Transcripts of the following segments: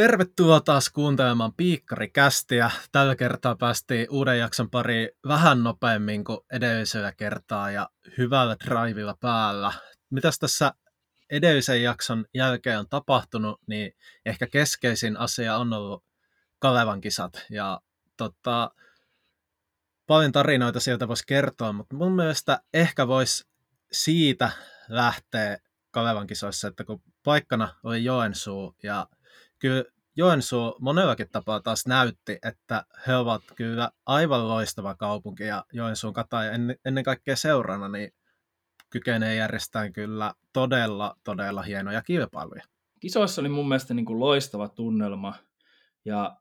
Tervetuloa taas kuuntelemaan Piikkarikästiä. Tällä kertaa päästiin uuden jakson pari vähän nopeammin kuin edellisellä kertaa ja hyvällä drivilla päällä. Mitäs tässä edellisen jakson jälkeen on tapahtunut, niin ehkä keskeisin asia on ollut Kalevan kisat. Ja tota, paljon tarinoita sieltä voisi kertoa, mutta mun mielestä ehkä voisi siitä lähteä Kalevan kisoissa, että kun paikkana oli Joensuu ja kyllä Joensuu monellakin tapaa taas näytti, että he ovat kyllä aivan loistava kaupunki ja Joensuun kata ja ennen kaikkea seurana niin kykenee järjestämään kyllä todella, todella hienoja kilpailuja. Kisoissa oli mun mielestä niin kuin loistava tunnelma ja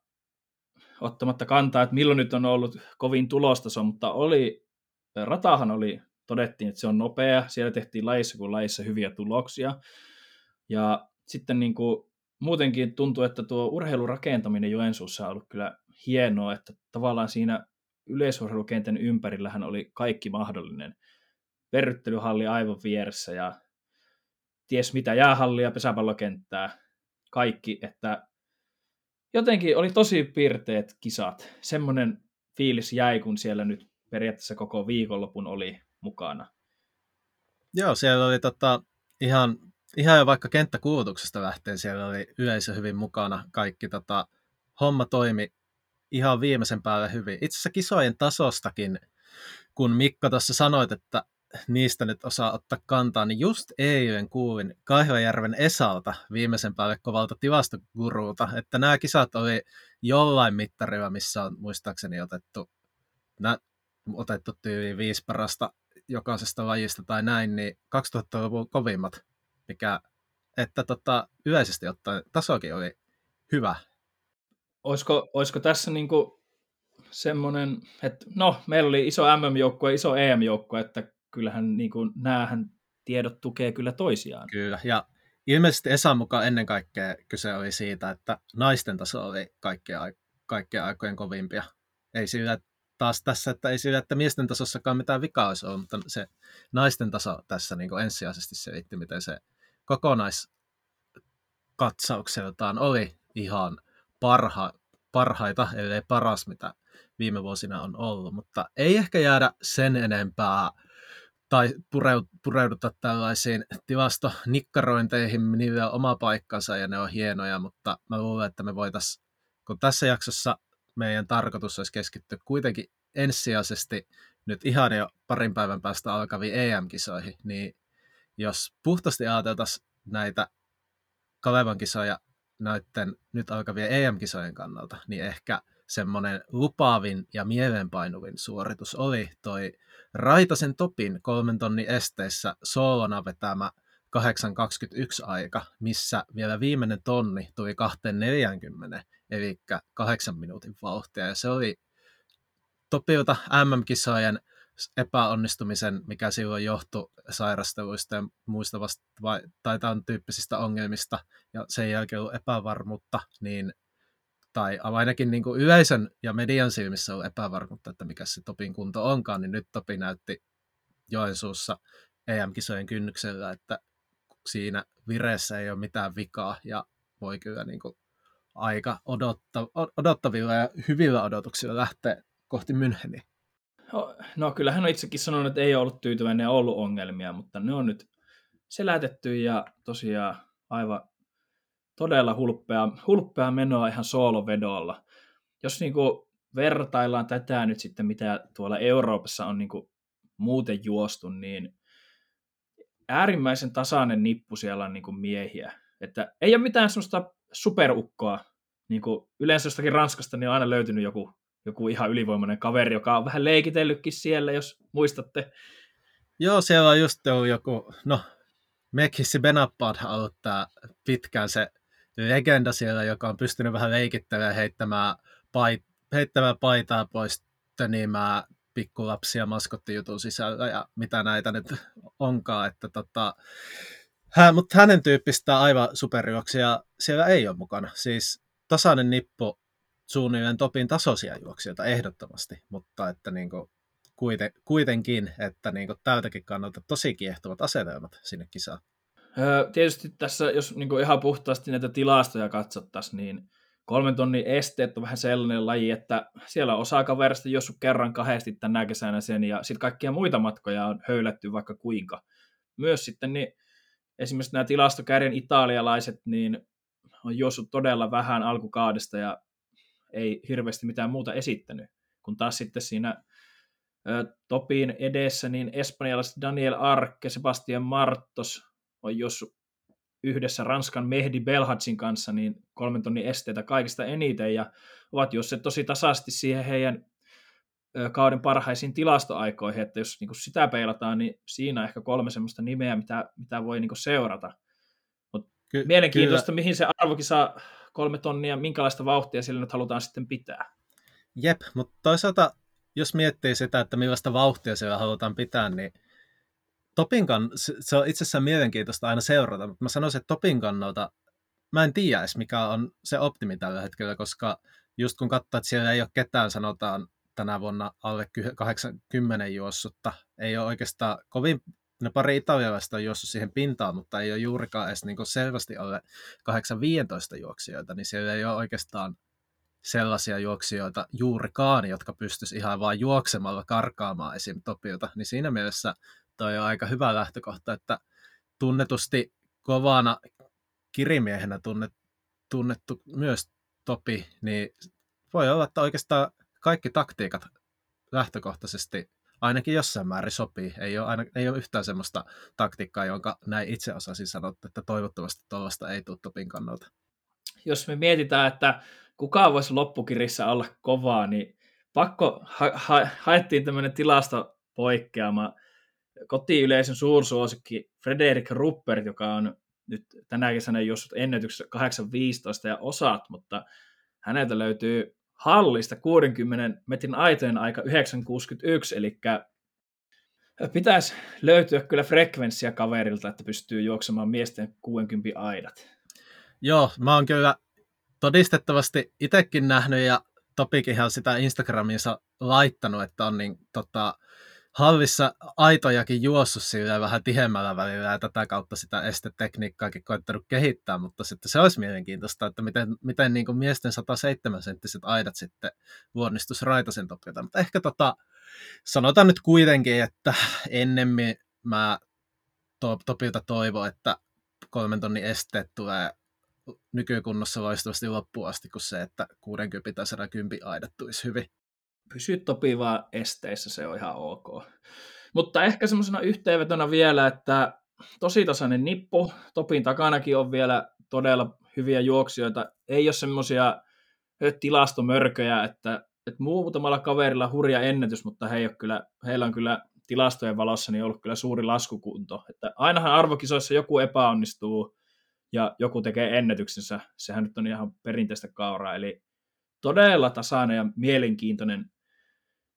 ottamatta kantaa, että milloin nyt on ollut kovin tulostaso, mutta oli, ratahan oli, todettiin, että se on nopea, siellä tehtiin lajissa kuin lajissa hyviä tuloksia ja sitten niin kuin muutenkin tuntuu, että tuo urheilurakentaminen Joensuussa on ollut kyllä hienoa, että tavallaan siinä yleisurheilukentän ympärillähän oli kaikki mahdollinen. Verryttelyhalli aivan vieressä ja ties mitä, jäähallia, pesäpallokenttää, kaikki, että jotenkin oli tosi piirteet kisat. Semmoinen fiilis jäi, kun siellä nyt periaatteessa koko viikonlopun oli mukana. Joo, siellä oli tota, ihan ihan jo vaikka kenttäkuulutuksesta lähtien siellä oli yleisö hyvin mukana. Kaikki tota, homma toimi ihan viimeisen päälle hyvin. Itse asiassa kisojen tasostakin, kun Mikko tuossa sanoit, että niistä nyt osaa ottaa kantaa, niin just eilen kuulin Kaihojärven Esalta viimeisen päälle kovalta tilastoguruuta, että nämä kisat oli jollain mittarilla, missä on muistaakseni otettu, nä, otettu tyyliin viisi parasta jokaisesta lajista tai näin, niin 2000-luvun kovimmat mikä, että tota, yleisesti ottaen tasokin oli hyvä. Olisiko, olisiko tässä niinku semmoinen, että no, meillä oli iso MM-joukkue, iso EM-joukkue, että kyllähän niinku, näähän tiedot tukee kyllä toisiaan. Kyllä, ja ilmeisesti Esan mukaan ennen kaikkea kyse oli siitä, että naisten taso oli kaikkien, kaikkien aikojen kovimpia. Ei sillä taas tässä, että ei sillä, että miesten tasossakaan mitään vikaa olisi ollut, mutta se naisten taso tässä niin ensisijaisesti selitti, miten se kokonaiskatsaukseltaan oli ihan parha, parhaita, ellei paras, mitä viime vuosina on ollut, mutta ei ehkä jäädä sen enempää tai pureuduta tällaisiin tilastonikkarointeihin, niillä on oma paikkansa ja ne on hienoja, mutta mä luulen, että me voitaisiin, kun tässä jaksossa meidän tarkoitus olisi keskittyä kuitenkin ensisijaisesti nyt ihan jo parin päivän päästä alkaviin EM-kisoihin, niin jos puhtaasti ajateltaisiin näitä Kalevan kisoja näiden nyt alkavien EM-kisojen kannalta, niin ehkä semmoinen lupaavin ja mielenpainuvin suoritus oli toi Raitasen Topin kolmen tonnin esteissä soolona vetämä 8.21 aika, missä vielä viimeinen tonni tuli 2.40, eli kahdeksan minuutin vauhtia, ja se oli Topilta MM-kisojen epäonnistumisen, mikä silloin johtui sairasteluista ja muista vasta, vai, tai tämän tyyppisistä ongelmista, ja sen jälkeen ollut epävarmuutta, niin, tai ainakin niin kuin yleisön ja median silmissä on epävarmuutta, että mikä se Topin kunto onkaan, niin nyt Topi näytti Joensuussa EM-kisojen kynnyksellä, että siinä vireessä ei ole mitään vikaa, ja voi kyllä niin kuin aika odotta, odottavilla ja hyvillä odotuksilla lähteä kohti Müncheniä. No kyllä hän on itsekin sanonut, että ei ollut tyytyväinen ja ollut ongelmia, mutta ne on nyt selätetty ja tosiaan aivan todella hulppea, hulppea menoa ihan soolovedolla. Jos niin kuin vertaillaan tätä nyt sitten, mitä tuolla Euroopassa on niin kuin muuten juostu, niin äärimmäisen tasainen nippu siellä on niin kuin miehiä. Että ei ole mitään sellaista superukkoa. Niin kuin yleensä jostakin Ranskasta niin on aina löytynyt joku joku ihan ylivoimainen kaveri, joka on vähän leikitellytkin siellä, jos muistatte. Joo, siellä on just joku, no, Mekhissi Benappad tämä pitkään se legenda siellä, joka on pystynyt vähän leikittämään heittämään, pait, heittämään paitaa pois tönimään pikkulapsia maskottijutun sisällä ja mitä näitä nyt onkaan, että tota, hän, mutta hänen tyyppistä aivan superjuoksia siellä ei ole mukana. Siis tasainen nippu suunnilleen topin tasoisia juoksijoita ehdottomasti, mutta että niin kuin kuiten, kuitenkin, että niin kuin tältäkin kannalta tosi kiehtovat asetelmat sinne kisaan. Tietysti tässä, jos niin kuin ihan puhtaasti näitä tilastoja katsottaisiin, niin kolmen tonnin esteet on vähän sellainen laji, että siellä osa kaverista joskus kerran kahdesti tänä kesänä sen, ja sitten kaikkia muita matkoja on höylätty vaikka kuinka. Myös sitten niin, esimerkiksi nämä tilastokärjen italialaiset, niin on juossut todella vähän alkukaudesta ja ei hirveästi mitään muuta esittänyt. Kun taas sitten siinä Topin edessä, niin espanjalaiset Daniel Arke, Sebastian Martos on jossut yhdessä Ranskan Mehdi Belhatsin kanssa niin kolmen tonnin esteitä kaikista eniten ja ovat se tosi tasaisesti siihen heidän kauden parhaisiin tilastoaikoihin, että jos niin sitä peilataan, niin siinä on ehkä kolme semmoista nimeä, mitä, mitä voi niin seurata. Mut Ky- mielenkiintoista, kyllä. mihin se saa kolme tonnia, minkälaista vauhtia sillä nyt halutaan sitten pitää. Jep, mutta toisaalta jos miettii sitä, että millaista vauhtia siellä halutaan pitää, niin Topin kann- se on itse asiassa mielenkiintoista aina seurata, mutta mä sanoisin, että Topin kannalta mä en tiedä edes, mikä on se optimi tällä hetkellä, koska just kun katsoo, että siellä ei ole ketään, sanotaan tänä vuonna alle 80 juossutta, ei ole oikeastaan kovin, ne pari italialaista on juossut siihen pintaan, mutta ei ole juurikaan edes niin selvästi alle 8-15 juoksijoita, niin siellä ei ole oikeastaan sellaisia juoksijoita juurikaan, jotka pystyisi ihan vain juoksemalla karkaamaan esim. Topilta, niin siinä mielessä toi on aika hyvä lähtökohta, että tunnetusti kovana kirimiehenä tunnet, tunnettu myös Topi, niin voi olla, että oikeastaan kaikki taktiikat lähtökohtaisesti ainakin jossain määrin sopii. Ei ole, aina, ei ole yhtään semmoista taktiikkaa, jonka näin itse osasin sanoa, että toivottavasti tuollaista ei tule Topin kannalta. Jos me mietitään, että kuka voisi loppukirissä olla kovaa, niin pakko ha- ha- haettiin tämmöinen tilastopoikkeama. Kotiyleisön suursuosikki Frederik Ruppert, joka on nyt tänä kesänä jossut ennätyksessä 8.15 ja osat, mutta häneltä löytyy hallista 60 metrin aitojen aika 9.61, eli pitäisi löytyä kyllä frekvenssiä kaverilta, että pystyy juoksemaan miesten 60 aidat. Joo, mä oon kyllä todistettavasti itsekin nähnyt ja Topikinhan sitä Instagramiinsa laittanut, että on niin tota, hallissa aitojakin juossut sillä vähän tihemmällä välillä ja tätä kautta sitä estetekniikkaakin koittanut kehittää, mutta sitten se olisi mielenkiintoista, että miten, miten niin kuin miesten 107 senttiset aidat sitten luonnistus Raitasen topilta. Mutta ehkä tota, sanotaan nyt kuitenkin, että ennemmin mä to, Topilta toivon, että kolmen tonnin esteet tulee nykykunnossa loistavasti loppuun asti kuin se, että 60 tai 110 aidat tulisi hyvin. Pysy Topi vaan esteissä, se on ihan ok. Mutta ehkä semmoisena yhteenvetona vielä, että tosi tasainen nippu. Topin takanakin on vielä todella hyviä juoksijoita. Ei ole semmoisia tilastomörköjä, että, että muutamalla kaverilla hurja ennätys, mutta he ei kyllä, heillä on kyllä tilastojen valossa niin ollut kyllä suuri laskukunto. Että ainahan arvokisoissa joku epäonnistuu, ja joku tekee ennätyksensä, sehän nyt on ihan perinteistä kauraa, eli todella tasainen ja mielenkiintoinen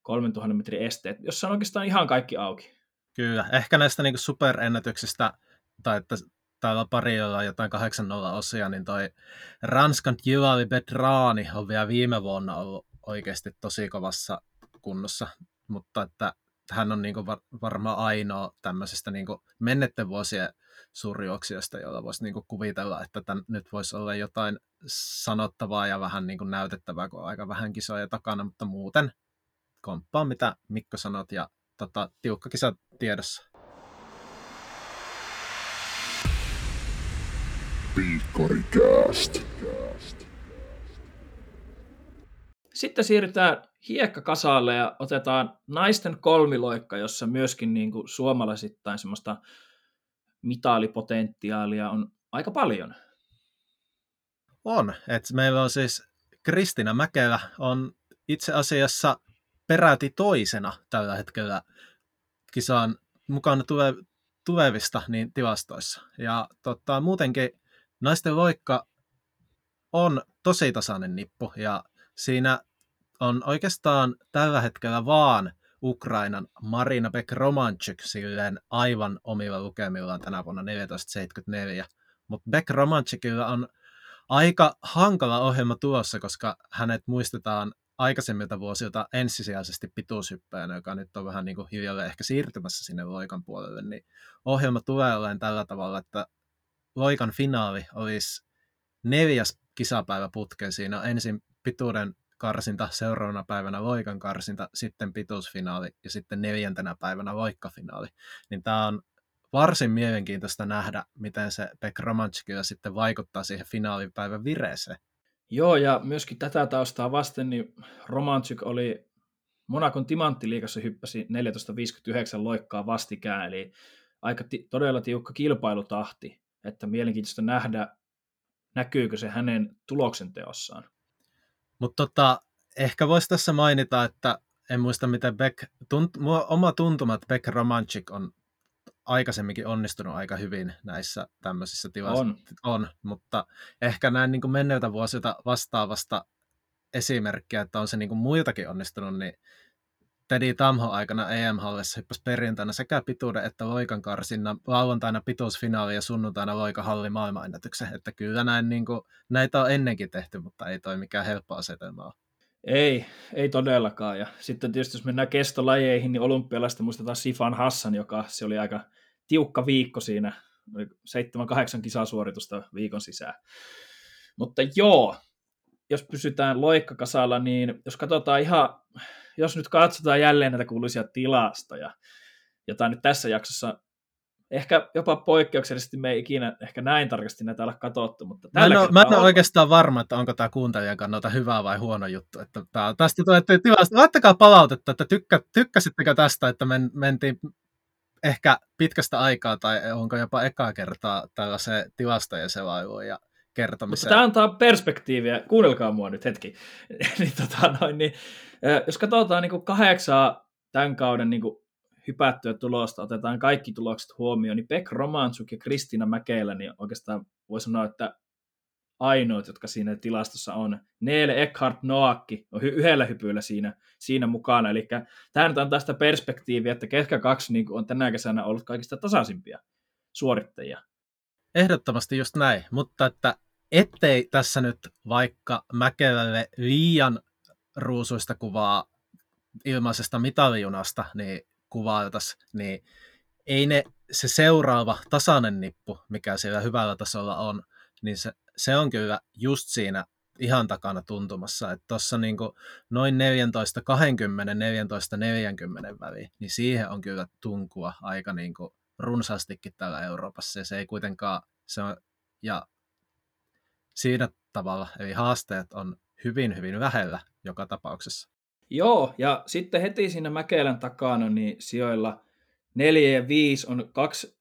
3000 metrin esteet, jossa on oikeastaan ihan kaikki auki. Kyllä, ehkä näistä niin superennätyksistä, tai että täällä on pari, joilla on jotain 8 osia, niin toi Ranskan Gilali Bedrani on vielä viime vuonna ollut oikeasti tosi kovassa kunnossa, mutta että hän on niin varmaan ainoa tämmöisestä niin mennetten vuosien surjuoksijoista, joilla voisi niin kuvitella, että tämän, nyt voisi olla jotain sanottavaa ja vähän niin näytettävää, kun on aika vähän kisoja takana, mutta muuten komppaa, mitä Mikko sanot, ja tota, tiukka kisa tiedossa. Sitten siirrytään hiekkakasalle ja otetaan naisten kolmiloikka, jossa myöskin niin kuin suomalaisittain semmoista mitaalipotentiaalia on aika paljon. On, että meillä on siis Kristina Mäkelä on itse asiassa peräti toisena tällä hetkellä kisaan mukana tule, tulevista niin tilastoissa. Ja tota, muutenkin naisten loikka on tosi tasainen nippu ja siinä on oikeastaan tällä hetkellä vaan Ukrainan Marina Beck Romanchuk silleen aivan omilla lukemillaan tänä vuonna 1474. Mutta Beck Romanchukilla on aika hankala ohjelma tuossa, koska hänet muistetaan aikaisemmilta vuosilta ensisijaisesti pituushyppäjänä, joka nyt on vähän niin kuin hiljalleen ehkä siirtymässä sinne loikan puolelle, niin ohjelma tulee olemaan tällä tavalla, että Loikan finaali olisi neljäs kisapäivä putkeen. Siinä ensin pituuden karsinta, seuraavana päivänä Loikan karsinta, sitten pituusfinaali ja sitten neljäntenä päivänä Loikkafinaali. Niin tämä on varsin mielenkiintoista nähdä, miten se Pek Romanchikilla sitten vaikuttaa siihen finaalipäivän vireeseen. Joo, ja myöskin tätä taustaa vasten, niin Romanchik oli Monakon timanttiliikassa hyppäsi 14.59 loikkaa vastikään, eli aika ti- todella tiukka kilpailutahti, että mielenkiintoista nähdä, näkyykö se hänen tuloksen teossaan. Mutta tota, ehkä voisi tässä mainita, että en muista miten Beck, tunt, oma tuntuma, että Beck Romanchik on aikaisemminkin onnistunut aika hyvin näissä tämmöisissä tilanteissa. On. on. mutta ehkä näin niin kuin menneiltä vuosilta vastaavasta esimerkkiä, että on se niin kuin muiltakin onnistunut, niin Teddy Tamho aikana EM-hallissa hyppäsi perjantaina sekä pituuden että loikan karsinna, lauantaina pituusfinaali ja sunnuntaina loikahalli maailmanennätyksen. Että kyllä näin, niin kuin, näitä on ennenkin tehty, mutta ei toi mikään helppo asetelma ole. Ei, ei todellakaan. Ja sitten tietysti jos mennään kestolajeihin, niin olympialaista muistetaan Sifan Hassan, joka se oli aika tiukka viikko siinä, 7-8 kisasuoritusta viikon sisään. Mutta joo, jos pysytään loikkakasalla, niin jos katsotaan ihan, jos nyt katsotaan jälleen näitä kuuluisia tilastoja, jota nyt tässä jaksossa ehkä jopa poikkeuksellisesti me ei ikinä ehkä näin tarkasti näitä olla katsottu, mutta tällä mä en, mä en ole oikeastaan varma, että onko tämä kuuntelijan kannalta hyvä vai huono juttu. Että tää, tästä tulee tilasta. Laittakaa palautetta, että tykkä, tykkäsittekö tästä, että men, mentiin ehkä pitkästä aikaa tai onko jopa ekaa kertaa tällaiseen tilastojen selailuun ja kertomiseen. Mutta tämä antaa perspektiiviä. Kuunnelkaa mua nyt hetki. niin, tota, noin, niin, jos katsotaan niin kuin kahdeksaa tämän kauden niin kuin hypättyä tulosta, otetaan kaikki tulokset huomioon, niin Pek Romansuk ja Kristina Mäkelä, niin oikeastaan voi sanoa, että ainoat, jotka siinä tilastossa on. Neele Eckhart Noakki on yhdellä hypyllä siinä, siinä mukana. Eli tämä nyt antaa sitä perspektiiviä, että ketkä kaksi niin on tänä kesänä ollut kaikista tasaisimpia suorittajia. Ehdottomasti just näin, mutta että ettei tässä nyt vaikka Mäkelälle liian ruusuista kuvaa ilmaisesta mitalijunasta, niin kuvailtaisiin, niin ei ne, se seuraava tasainen nippu, mikä siellä hyvällä tasolla on, niin se, se on kyllä just siinä ihan takana tuntumassa, että tuossa niin noin 14, 20, 14, 40 väliin, niin siihen on kyllä tunkua aika niin kuin runsaastikin täällä Euroopassa, ja se ei kuitenkaan, se on, ja siinä tavalla, eli haasteet on hyvin, hyvin lähellä joka tapauksessa. Joo, ja sitten heti siinä Mäkelän takana niin sijoilla 4 ja 5 on kaksi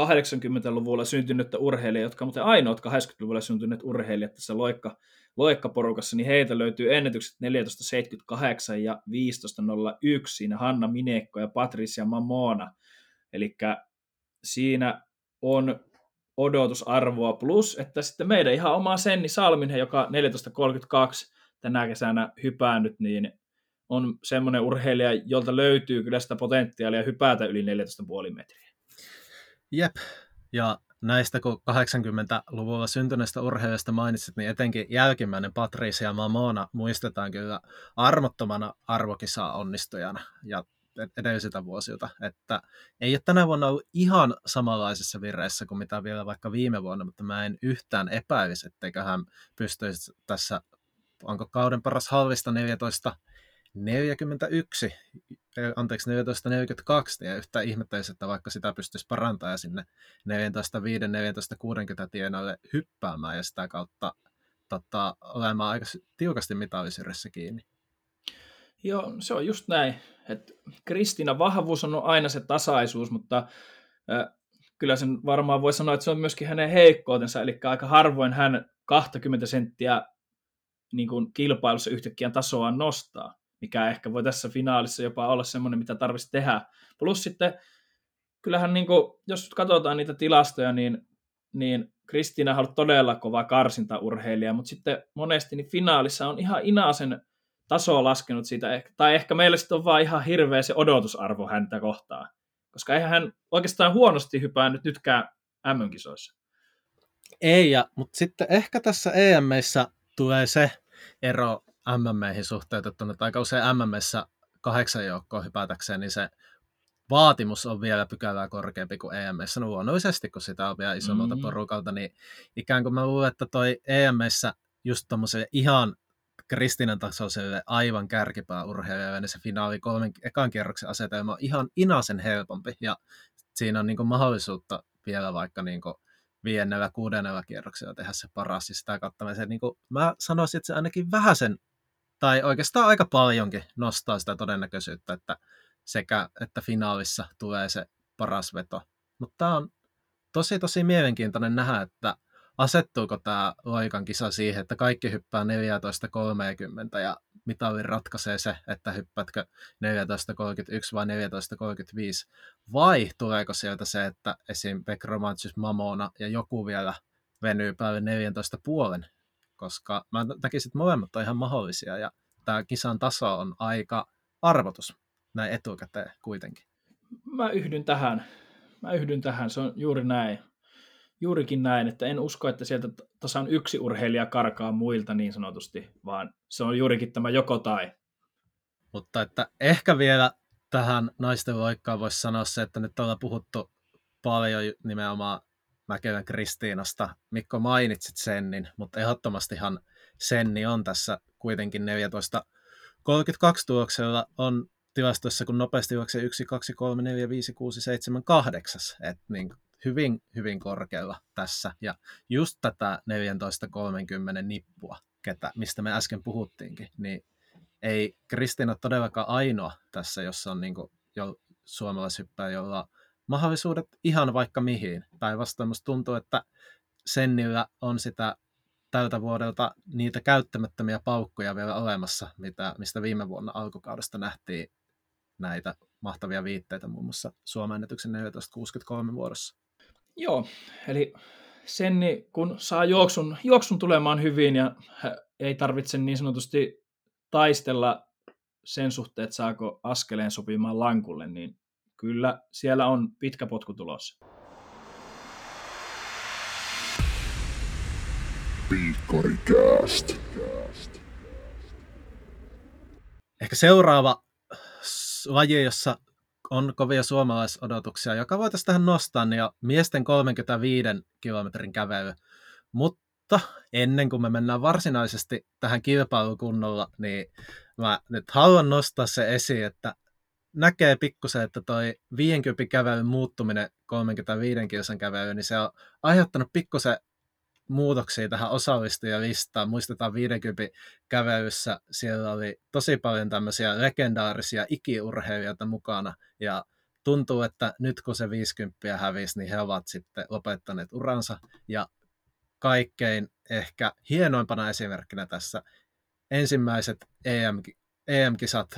80-luvulla syntynyttä urheilijaa, jotka muuten ainoat 80-luvulla syntyneet urheilijat tässä loikka, loikkaporukassa, niin heitä löytyy ennätykset 14.78 ja 15.01 siinä Hanna Minekko ja Patricia Mamona. Eli siinä on odotusarvoa plus, että sitten meidän ihan oma Senni Salminen, joka 14.32 tänä kesänä hypännyt, niin on semmoinen urheilija, jolta löytyy kyllä sitä potentiaalia hypätä yli 14,5 metriä. Jep, ja näistä kun 80-luvulla syntyneistä urheilijoista mainitsit, niin etenkin jälkimmäinen Patricia Mamona muistetaan kyllä armottomana arvokisa onnistujana ja edellisiltä vuosilta, että ei ole tänä vuonna ollut ihan samanlaisessa vireessä kuin mitä vielä vaikka viime vuonna, mutta mä en yhtään epäilisi, etteikö hän pystyisi tässä, onko kauden paras halvista 14 41, anteeksi 14.42, ja yhtä ihmettelisi, että vaikka sitä pystyisi parantamaan sinne 14.5-14.60 tienalle hyppäämään ja sitä kautta tota, olemaan aika tiukasti mitallisyrjässä kiinni. Joo, se on just näin. että Kristina vahvuus on aina se tasaisuus, mutta äh, kyllä sen varmaan voi sanoa, että se on myöskin hänen heikkoutensa, eli aika harvoin hän 20 senttiä niin kuin kilpailussa yhtäkkiä tasoa nostaa mikä ehkä voi tässä finaalissa jopa olla semmoinen, mitä tarvitsisi tehdä. Plus sitten, kyllähän niin kuin, jos katsotaan niitä tilastoja, niin, niin Kristiina on todella kova karsintaurheilija, mutta sitten monesti niin finaalissa on ihan Inasen taso laskenut siitä, tai ehkä meillä sitten on vaan ihan hirveä se odotusarvo häntä kohtaan. Koska eihän hän oikeastaan huonosti hypännyt nytkään MM-kisoissa. Ei, ja, mutta sitten ehkä tässä EMissä tulee se ero, MMEihin suhteutettuna, että aika usein MMssä kahdeksan joukkoa hypätäkseen, niin se vaatimus on vielä pykälää korkeampi kuin EMS. No luonnollisesti, kun sitä on vielä isommalta Mm. porukalta, niin ikään kuin mä luulen, että toi EMS just tommoselle ihan Kristinan tasoiselle aivan kärkipää urheilijalle, niin se finaali kolmen ekan kierroksen asetelma on ihan inasen helpompi, ja siinä on niin mahdollisuutta vielä vaikka niin viidennellä, kuudennella kierroksella tehdä se paras, ja sitä kautta se, niin kuin, mä sanoisin, että se ainakin vähän sen, tai oikeastaan aika paljonkin nostaa sitä todennäköisyyttä, että sekä että finaalissa tulee se paras veto. Mutta tämä on tosi tosi mielenkiintoinen nähdä, että asettuuko tämä Loikan kisa siihen, että kaikki hyppää 14.30 ja mitalin ratkaisee se, että hyppätkö 14.31 vai 14.35, vai tuleeko sieltä se, että esim. Bekromanchis Mamona ja joku vielä venyy päälle 14.5, koska mä näkisin, että molemmat on ihan mahdollisia ja tämä kisan taso on aika arvotus näin etukäteen kuitenkin. Mä yhdyn tähän. Mä yhdyn tähän, se on juuri näin. Juurikin näin, että en usko, että sieltä tasan yksi urheilija karkaa muilta niin sanotusti, vaan se on juurikin tämä joko tai. Mutta että ehkä vielä tähän naisten loikkaan voisi sanoa se, että nyt ollaan puhuttu paljon nimenomaan Mäkelän Kristiinasta. Mikko mainitsit Sennin, mutta ehdottomastihan Senni on tässä kuitenkin 14 32 tuloksella on tilastoissa, kun nopeasti juoksee 1, 2, 3, 4, 5, 6, 7, 8. Et niin hyvin, hyvin korkealla tässä. Ja just tätä 14.30 nippua, ketä, mistä me äsken puhuttiinkin, niin ei Kristina todellakaan ainoa tässä, jossa on niin jo suomalaishyppää, jolla on mahdollisuudet ihan vaikka mihin. Päinvastoin musta tuntuu, että Sennillä on sitä tältä vuodelta niitä käyttämättömiä paukkuja vielä olemassa, mitä, mistä viime vuonna alkukaudesta nähtiin näitä mahtavia viitteitä muun muassa Suomen ennätyksen 1463 vuorossa. Joo, eli Senni, kun saa juoksun, juoksun tulemaan hyvin ja ei tarvitse niin sanotusti taistella sen suhteen, että saako askeleen sopimaan lankulle, niin kyllä siellä on pitkä potku tulossa. Piikkarikääst. Ehkä seuraava laji, jossa on kovia suomalaisodotuksia, joka voitaisiin tähän nostaa, niin on miesten 35 kilometrin kävely. Mutta ennen kuin me mennään varsinaisesti tähän kilpailukunnolla, niin mä nyt haluan nostaa se esiin, että näkee pikkusen, että toi 50 kävelyn muuttuminen 35 kilsan kävelyyn, niin se on aiheuttanut pikkusen muutoksia tähän osallistujalistaan. Muistetaan 50 kävelyssä, siellä oli tosi paljon tämmöisiä legendaarisia ikiurheilijoita mukana, ja tuntuu, että nyt kun se 50 hävisi, niin he ovat sitten lopettaneet uransa, ja kaikkein ehkä hienoimpana esimerkkinä tässä ensimmäiset EM, EM-kisat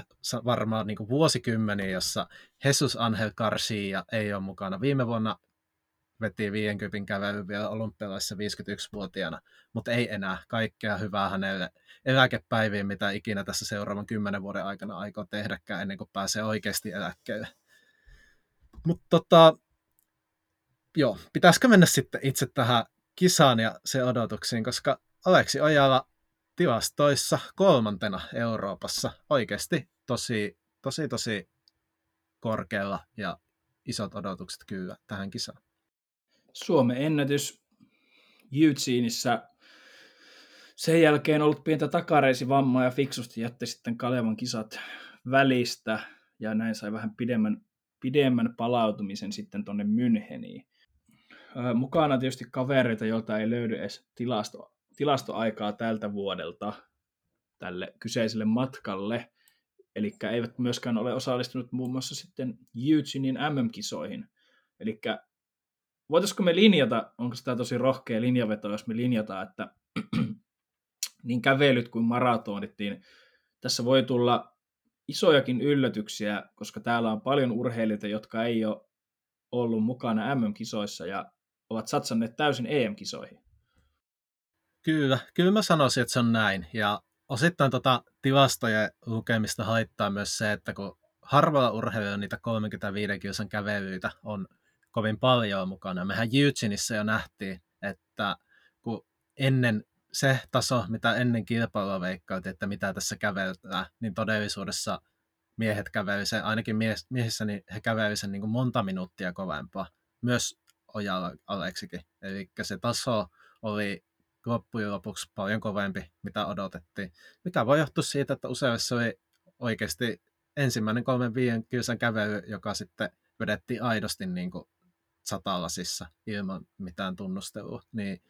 varmaan niin vuosikymmeniä, jossa Jesus Angel Garcia ei ole mukana. Viime vuonna veti 50 kävelyn vielä olympialaisissa 51-vuotiaana, mutta ei enää kaikkea hyvää hänelle eläkepäiviin, mitä ikinä tässä seuraavan kymmenen vuoden aikana aikoo tehdäkään ennen kuin pääsee oikeasti eläkkeelle. Mutta tota, joo, pitäisikö mennä sitten itse tähän kisaan ja se odotuksiin, koska Aleksi Ojala tilastoissa kolmantena Euroopassa oikeasti tosi, tosi, tosi korkealla ja isot odotukset kyllä tähän kisaan. Suomen ennätys Eugenissä. Sen jälkeen ollut pientä takareisivammaa ja fiksusti jätti sitten Kalevan kisat välistä ja näin sai vähän pidemmän, pidemmän palautumisen sitten tuonne Müncheniin. Mukana tietysti kavereita, joilta ei löydy edes tilasto, tilastoaikaa tältä vuodelta tälle kyseiselle matkalle. Eli eivät myöskään ole osallistunut muun muassa sitten Eugenein MM-kisoihin. Eli voitaisiko me linjata, onko tämä tosi rohkea linjaveto, jos me linjataan, että niin kävelyt kuin maratonit, niin tässä voi tulla isojakin yllätyksiä, koska täällä on paljon urheilijoita, jotka ei ole ollut mukana MM-kisoissa ja ovat satsanneet täysin EM-kisoihin. Kyllä, kyllä mä sanoisin, että se on näin. Ja osittain tota tilastojen lukemista haittaa myös se, että kun harvalla urheilijalla niitä 35 kilsan kävelyitä on kovin paljon mukana. Mehän Eugeneissa jo nähtiin, että kun ennen se taso, mitä ennen kilpailua veikkautiin, että mitä tässä kävellään, niin todellisuudessa miehet käveli sen, ainakin miehissä, niin he käveli sen niin kuin monta minuuttia kovempaa. Myös Ojala Aleksikin. Eli se taso oli loppujen lopuksi paljon kovempi, mitä odotettiin. Mikä voi johtua siitä, että usein se oli oikeasti ensimmäinen kolmen viien kilsan kävely, joka sitten vedettiin aidosti niin kuin satalasissa ilman mitään tunnustelua, niin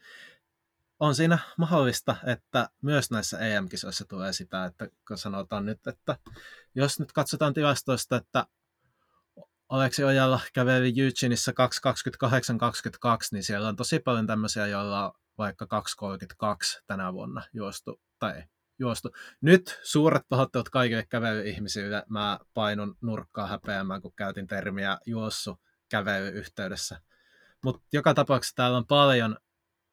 on siinä mahdollista, että myös näissä EM-kisoissa tulee sitä, että kun sanotaan nyt, että jos nyt katsotaan tilastoista, että Aleksi Ojalla käveli Eugeneissa 2.28.22, niin siellä on tosi paljon tämmöisiä, joilla on vaikka 2.32 tänä vuonna juostu, tai juostu. Nyt suuret pahoittelut kaikille kävelyihmisille. Mä painun nurkkaa häpeämään, kun käytin termiä juossu kävelyyhteydessä. Mutta joka tapauksessa täällä on paljon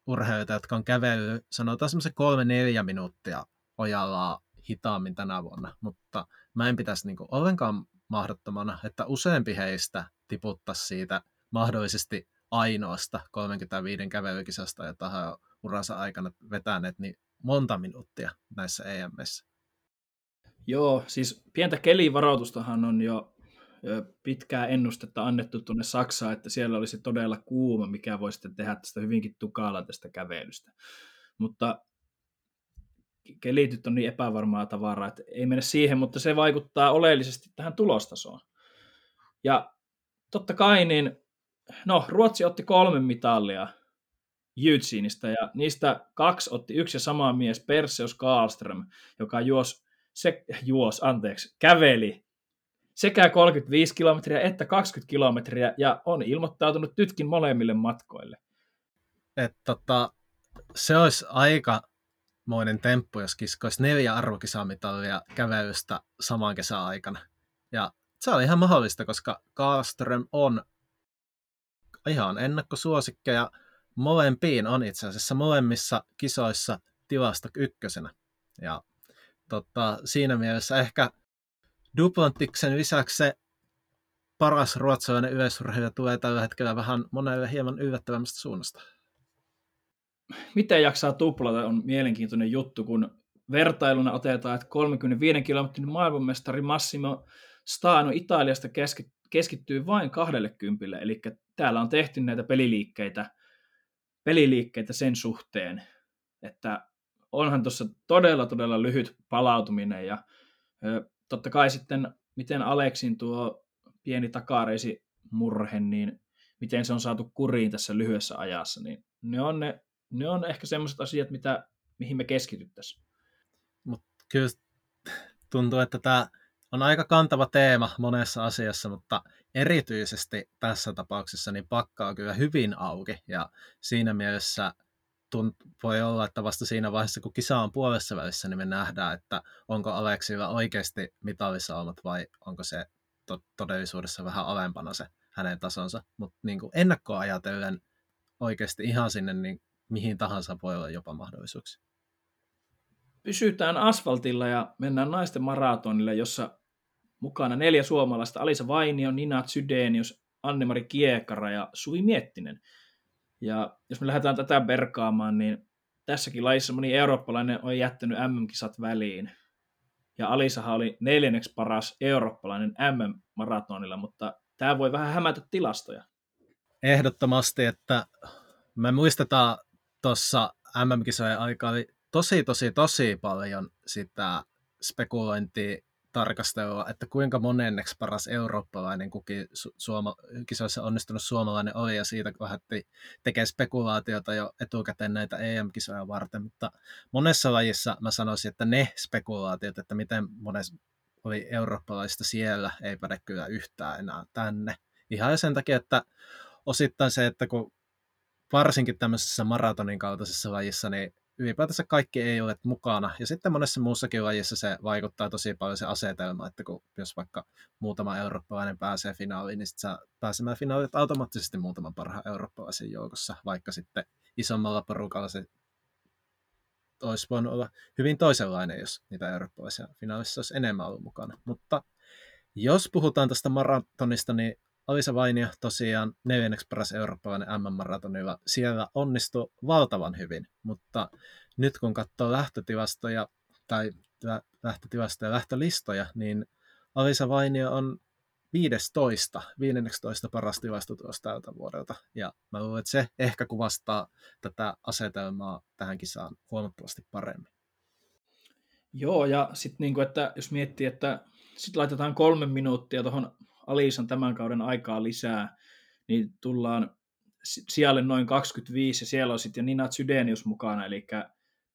urheilijoita, jotka on kävellyt, sanotaan semmoisen kolme neljä minuuttia ojalla hitaammin tänä vuonna, mutta mä en pitäisi niinku ollenkaan mahdottomana, että useampi heistä tiputtaisi siitä mahdollisesti ainoasta 35 kävelykisasta, jota he uransa aikana vetäneet, niin monta minuuttia näissä EMS. Joo, siis pientä kelivaroitustahan on jo pitkää ennustetta annettu tuonne Saksaan, että siellä olisi todella kuuma, mikä voi sitten tehdä tästä hyvinkin tukala tästä kävelystä. Mutta kelityt on niin epävarmaa tavaraa, että ei mene siihen, mutta se vaikuttaa oleellisesti tähän tulostasoon. Ja totta kai, niin, no, Ruotsi otti kolme mitalia Jytsinistä, ja niistä kaksi otti yksi ja sama mies, Perseus Karlström, joka juos, se, juos, anteeksi, käveli sekä 35 kilometriä että 20 kilometriä, ja on ilmoittautunut tytkin molemmille matkoille. Et, tota, se olisi aika moinen temppu, jos kiskoisi neljä arvokisamitalia kävelystä saman kesän aikana. Ja se on ihan mahdollista, koska Karlström on ihan ennakkosuosikkeja. Molempiin on itse asiassa molemmissa kisoissa tilasta ykkösenä. Ja tota, siinä mielessä ehkä Duplantiksen lisäksi se paras ruotsalainen yleisurheilija tulee tällä hetkellä vähän monelle hieman yllättävämmästä suunnasta miten jaksaa tuplata on mielenkiintoinen juttu, kun vertailuna otetaan, että 35 kilometrin maailmanmestari Massimo Stano Italiasta keskittyy vain 20, eli täällä on tehty näitä peliliikkeitä, peliliikkeitä sen suhteen, että onhan tuossa todella, todella lyhyt palautuminen ja ö, totta kai sitten, miten Aleksin tuo pieni takareisi murhe, niin miten se on saatu kuriin tässä lyhyessä ajassa, niin ne on ne ne on ehkä semmoiset asiat, mitä, mihin me keskityttäisiin. Mut kyllä tuntuu, että tämä on aika kantava teema monessa asiassa, mutta erityisesti tässä tapauksessa niin pakka on kyllä hyvin auki ja siinä mielessä tunt- voi olla, että vasta siinä vaiheessa, kun kisa on puolessa välissä, niin me nähdään, että onko Aleksilla oikeasti mitallisaumat vai onko se to- todellisuudessa vähän alempana se hänen tasonsa. Mutta niin ennakkoa ajatellen oikeasti ihan sinne niin mihin tahansa voi olla jopa mahdollisuuksia. Pysytään asfaltilla ja mennään naisten maratonille, jossa mukana neljä suomalaista, Alisa Vainio, Nina Zydenius, Annemari Kiekara ja Suvi Miettinen. Ja jos me lähdetään tätä berkaamaan, niin tässäkin lajissa moni eurooppalainen on jättänyt MM-kisat väliin. Ja Alisahan oli neljänneksi paras eurooppalainen MM-maratonilla, mutta tämä voi vähän hämätä tilastoja. Ehdottomasti, että me muistetaan tuossa MM-kisojen aikaa oli tosi, tosi, tosi paljon sitä spekulointia tarkastelua, että kuinka monenneksi paras eurooppalainen kuki su- suoma- kisoissa onnistunut suomalainen oli, ja siitä lähdettiin tekemään spekulaatiota jo etukäteen näitä EM-kisoja varten, mutta monessa lajissa mä sanoisin, että ne spekulaatiot, että miten monessa oli eurooppalaista siellä, ei päde kyllä yhtään enää tänne. Ihan sen takia, että osittain se, että kun varsinkin tämmöisessä maratonin kaltaisessa lajissa, niin ylipäätänsä kaikki ei ole mukana. Ja sitten monessa muussakin lajissa se vaikuttaa tosi paljon se asetelma, että kun jos vaikka muutama eurooppalainen pääsee finaaliin, niin sitten pääsemään finaaliin automaattisesti muutaman parhaan eurooppalaisen joukossa, vaikka sitten isommalla porukalla se olisi voinut olla hyvin toisenlainen, jos niitä eurooppalaisia finaalissa olisi enemmän ollut mukana. Mutta jos puhutaan tästä maratonista, niin Alisa Vainio tosiaan neljänneksi paras eurooppalainen M-maratonilla. Siellä onnistui valtavan hyvin, mutta nyt kun katsoo lähtötilastoja tai lähtötilastoja ja lähtölistoja, niin Alisa Vainio on 15, 15 paras tilastotulos tältä vuodelta. Ja mä luulen, että se ehkä kuvastaa tätä asetelmaa tähän kisaan huomattavasti paremmin. Joo, ja sitten niinku, että jos miettii, että sitten laitetaan kolme minuuttia tuohon Alisan tämän kauden aikaa lisää, niin tullaan sijalle noin 25, ja siellä on sitten Nina Zydenius mukana, eli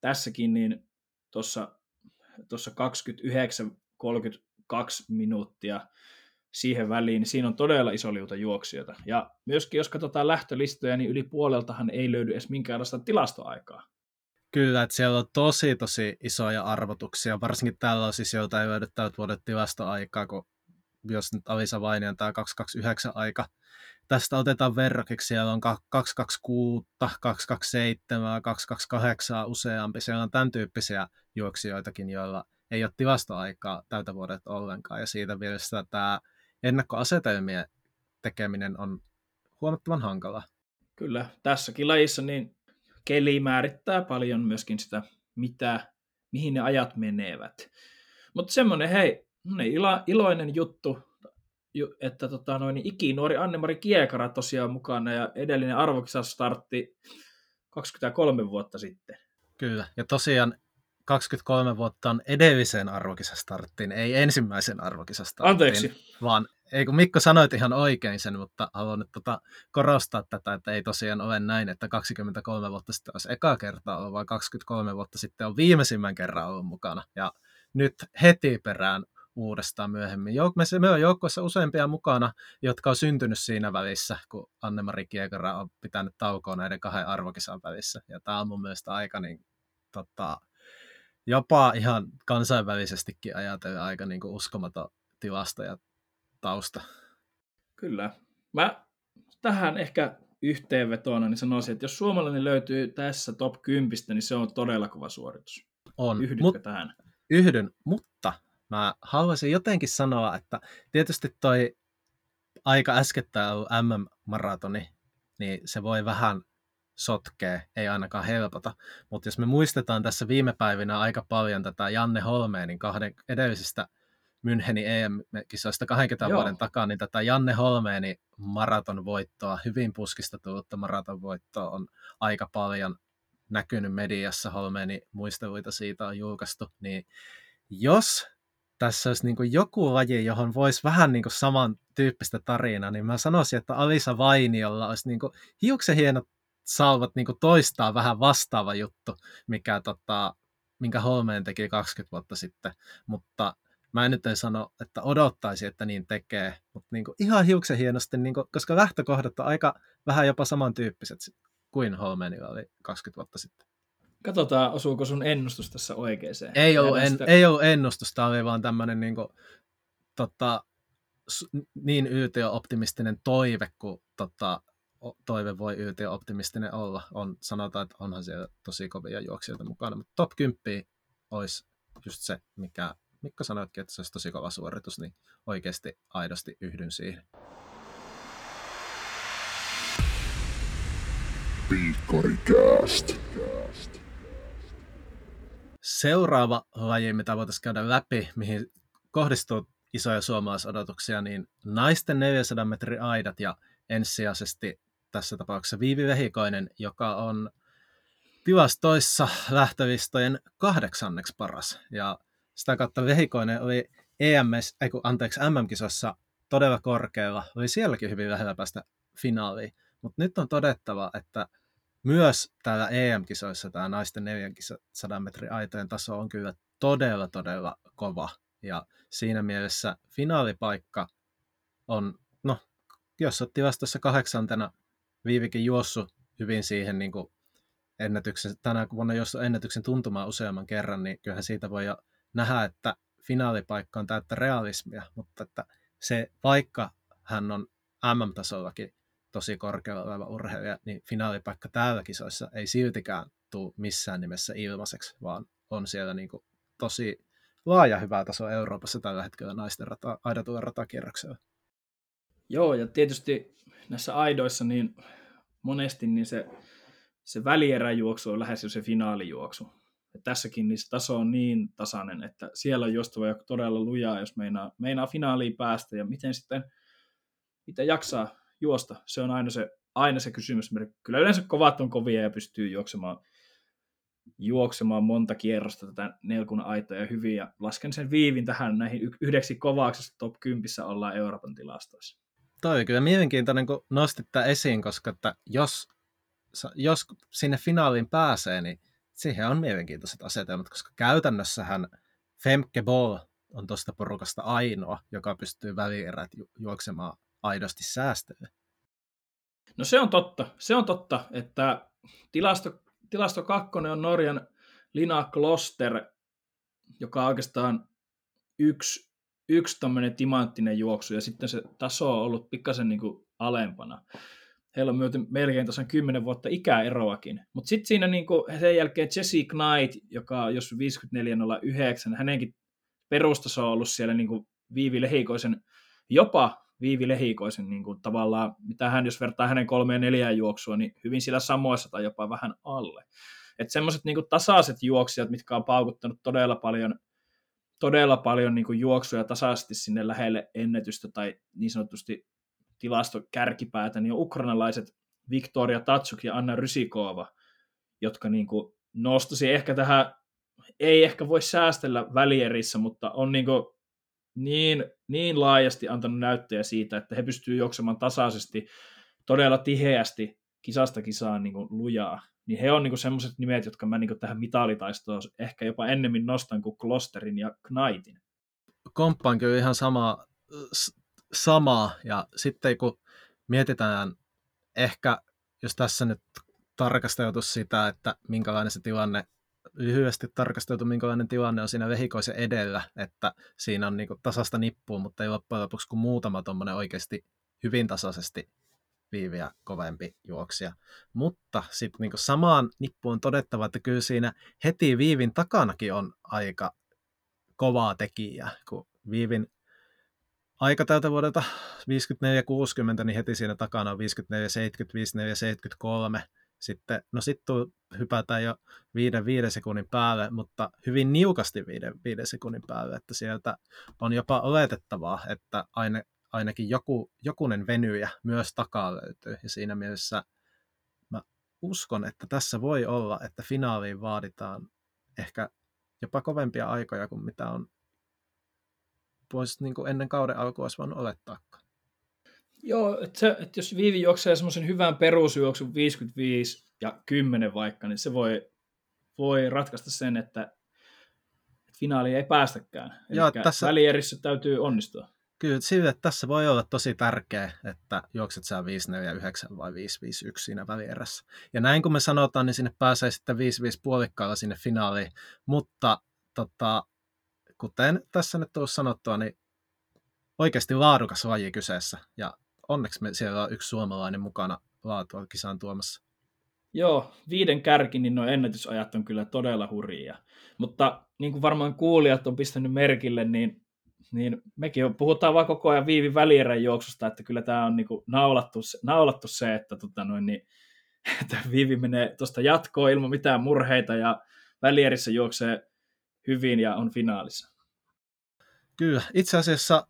tässäkin niin tuossa 29-32 minuuttia siihen väliin, niin siinä on todella iso liuta juoksijoita. Ja myöskin jos katsotaan lähtölistoja, niin yli puoleltahan ei löydy edes minkäänlaista tilastoaikaa. Kyllä, että siellä on tosi tosi isoja arvotuksia, varsinkin tällä siis, joilta ei löydy tältä vuodet tilastoaikaa, kun jos nyt Alisa Vaini on tämä 229 aika. Tästä otetaan verrokiksi, siellä on 226, 227, 228 useampi, siellä on tämän tyyppisiä juoksijoitakin, joilla ei ole tilastoaikaa tältä vuodet ollenkaan, ja siitä mielessä tämä ennakkoasetelmien tekeminen on huomattavan hankala. Kyllä, tässäkin lajissa niin keli määrittää paljon myöskin sitä, mitä, mihin ne ajat menevät. Mutta semmoinen, hei, ilo, iloinen juttu, että tota, noin, ikinuori Anne-Mari Kiekara tosiaan mukana ja edellinen arvokisa startti 23 vuotta sitten. Kyllä, ja tosiaan 23 vuotta on edellisen arvokisastarttiin, ei ensimmäisen arvokisastarttiin. Anteeksi. Vaan, ei kun Mikko sanoit ihan oikein sen, mutta haluan nyt tota korostaa tätä, että ei tosiaan ole näin, että 23 vuotta sitten olisi eka kertaa ollut, vaan 23 vuotta sitten on viimeisimmän kerran ollut mukana. Ja nyt heti perään uudestaan myöhemmin. Jouk- me on joukkueessa useampia mukana, jotka on syntynyt siinä välissä, kun Anne-Mari Kiekara on pitänyt taukoa näiden kahden arvokisan välissä. Ja tämä on mun mielestä aika niin, tota, jopa ihan kansainvälisestikin ajatellen aika niin kuin uskomaton tilasta ja tausta. Kyllä. Mä tähän ehkä yhteenvetona niin sanoisin, että jos suomalainen löytyy tässä top 10, niin se on todella kova suoritus. On. Yhdytkö Mut, tähän? Yhdyn, mutta mä haluaisin jotenkin sanoa, että tietysti toi aika äskettäin ollut MM-maratoni, niin se voi vähän sotkee, ei ainakaan helpota. Mutta jos me muistetaan tässä viime päivinä aika paljon tätä Janne Holmeenin kahden edellisistä Münchenin EM-kisoista 20 Joo. vuoden takaa, niin tätä Janne Holmeenin maratonvoittoa, hyvin puskista tullutta maratonvoittoa on aika paljon näkynyt mediassa, Holmeeni muisteluita siitä on julkaistu, niin jos tässä olisi niin joku laji, johon voisi vähän niin samantyyppistä tarinaa, niin mä sanoisin, että Alisa Vainiolla olisi niin hiuksen hienot salvat niin toistaa vähän vastaava juttu, mikä, tota, minkä Holmeen teki 20 vuotta sitten, mutta mä en nyt en sano, että odottaisi, että niin tekee, mutta niin kuin ihan hiuksen hienosti, niin kuin, koska lähtökohdat on aika vähän jopa samantyyppiset kuin Holmeenilla oli 20 vuotta sitten. Katsotaan, osuuko sun ennustus tässä oikeeseen. Ei ollut, en, sitä... ei ollut ennustus, tämä oli vaan tämmöinen niin kuin, tota, niin yltiö-optimistinen toive, kun tota, toive voi yltiö-optimistinen olla. On, sanotaan, että onhan siellä tosi kovia juoksijoita mukana, mutta top 10 olisi just se, mikä Mikko sanoitkin, että se olisi tosi kova suoritus, niin oikeasti aidosti yhdyn siihen. Seuraava laji, mitä voitaisiin käydä läpi, mihin kohdistuu isoja suomalaisodotuksia, niin naisten 400 metrin aidat ja ensisijaisesti tässä tapauksessa Viivi Vehikoinen, joka on tilastoissa lähtövistojen kahdeksanneksi paras. Ja sitä kautta Vehikoinen oli EMS, ei kun, anteeksi, MM-kisossa todella korkealla, oli sielläkin hyvin lähellä päästä finaaliin. Mutta nyt on todettava, että myös täällä EM-kisoissa tämä naisten 400 metrin aitojen taso on kyllä todella, todella kova. Ja siinä mielessä finaalipaikka on, no, jos olet tilastossa kahdeksantena, Viivikin juossut hyvin siihen niin kuin ennätyksen, tänä vuonna jos ennätyksen tuntumaan useamman kerran, niin kyllähän siitä voi jo nähdä, että finaalipaikka on täyttä realismia, mutta että se vaikka hän on MM-tasollakin tosi korkealla oleva urheilija, niin finaalipaikka täällä kisoissa ei siltikään tule missään nimessä ilmaiseksi, vaan on siellä niin kuin tosi laaja hyvä taso Euroopassa tällä hetkellä naisten rata, aidatulla ratakierroksella. Joo, ja tietysti näissä aidoissa niin monesti niin se, se välieräjuoksu on lähes jo se finaalijuoksu. Ja tässäkin niin se taso on niin tasainen, että siellä on juostava ja todella lujaa, jos meinaa, meinaa finaaliin päästä. Ja miten sitten, miten jaksaa juosta, se on aina se, aina se kysymys. Kyllä yleensä kovat on kovia ja pystyy juoksemaan, juoksemaan monta kierrosta tätä nelkun aitoja hyvin. Ja lasken sen viivin tähän näihin yhdeksi kovaksi top 10 ollaan Euroopan tilastoissa. Toi on kyllä mielenkiintoinen, kun nostit tämän esiin, koska että jos, jos sinne finaaliin pääsee, niin siihen on mielenkiintoiset asetelmat, koska käytännössähän Femke Ball on tuosta porukasta ainoa, joka pystyy välierät ju- juoksemaan aidosti säästölle. No se on totta. Se on totta, että tilasto, tilasto kakkonen on Norjan Lina Kloster, joka on oikeastaan yksi, yksi tämmöinen timanttinen juoksu, ja sitten se taso on ollut pikkasen niin kuin alempana. Heillä on myöten melkein tasan 10 vuotta ikäeroakin. Mutta sitten siinä niin kuin sen jälkeen Jesse Knight, joka on jos 54.09, hänenkin perustaso on ollut siellä niin kuin Viivi Lehikoisen, jopa Viivi Lehikoisen niin kuin tavallaan, mitä hän, jos vertaa hänen kolmeen neljään juoksua, niin hyvin sillä samoissa tai jopa vähän alle. Että semmoiset niin tasaiset juoksijat, mitkä on paukuttanut todella paljon, todella paljon niin kuin juoksuja tasaisesti sinne lähelle ennätystä tai niin sanotusti tilastokärkipäätä, niin on ukrainalaiset Viktoria Tatsuk ja Anna Rysikova, jotka niin kuin nostasi ehkä tähän, ei ehkä voi säästellä välierissä, mutta on niin, kuin niin, niin laajasti antanut näyttöjä siitä, että he pystyvät juoksemaan tasaisesti, todella tiheästi kisasta kisaan niin kuin lujaa. Niin he on niin semmoiset nimet, jotka mä niin kuin tähän mitalitaistoon ehkä jopa ennemmin nostan kuin Klosterin ja Knightin. Komppaan kyllä ihan sama, samaa. Ja sitten kun mietitään ehkä, jos tässä nyt tarkasteltu sitä, että minkälainen se tilanne, lyhyesti tarkasteltu, minkälainen tilanne on siinä vehikoisen edellä, että siinä on niin tasasta nippua, mutta ei loppujen lopuksi kuin muutama tuommoinen oikeasti hyvin tasaisesti viiviä kovempi juoksija. Mutta sitten niin samaan nippuun todettava, että kyllä siinä heti viivin takanakin on aika kovaa tekijää, kun viivin aika tältä vuodelta 54-60, niin heti siinä takana on 54-70, 54-73. Sitten, no sitten hypätään jo 5-5 sekunnin päälle, mutta hyvin niukasti 5-5 sekunnin päälle, että sieltä on jopa oletettavaa, että aina, ainakin joku, jokunen venyjä myös takaa löytyy. Ja siinä mielessä mä uskon, että tässä voi olla, että finaaliin vaaditaan ehkä jopa kovempia aikoja kuin mitä on voisi niin kuin ennen kauden alkua olisi voinut olettaakaan. Joo, että, että jos Viivi juoksee semmoisen hyvän perusjuoksun 55 ja 10 vaikka, niin se voi, voi ratkaista sen, että, että finaali ei päästäkään. Joo, Eli tässä... välierissä täytyy onnistua. Kyllä, sille, että tässä voi olla tosi tärkeä, että juokset saa 549 vai 551 siinä välierässä. Ja näin kun me sanotaan, niin sinne pääsee sitten 55 puolikkaalla sinne finaaliin, mutta tota, kuten tässä nyt on sanottua, niin oikeasti laadukas laji kyseessä. Ja onneksi me siellä on yksi suomalainen mukana laatua kisaan tuomassa. Joo, viiden kärki, niin nuo ennätysajat on kyllä todella hurjia. Mutta niin kuin varmaan kuulijat on pistänyt merkille, niin, niin mekin puhutaan vaan koko ajan viivi välierän juoksusta, että kyllä tämä on niin kuin naulattu, naulattu se, että, tota noin, niin, että viivi menee tuosta jatkoon ilman mitään murheita ja välierissä juoksee hyvin ja on finaalissa. Kyllä, itse asiassa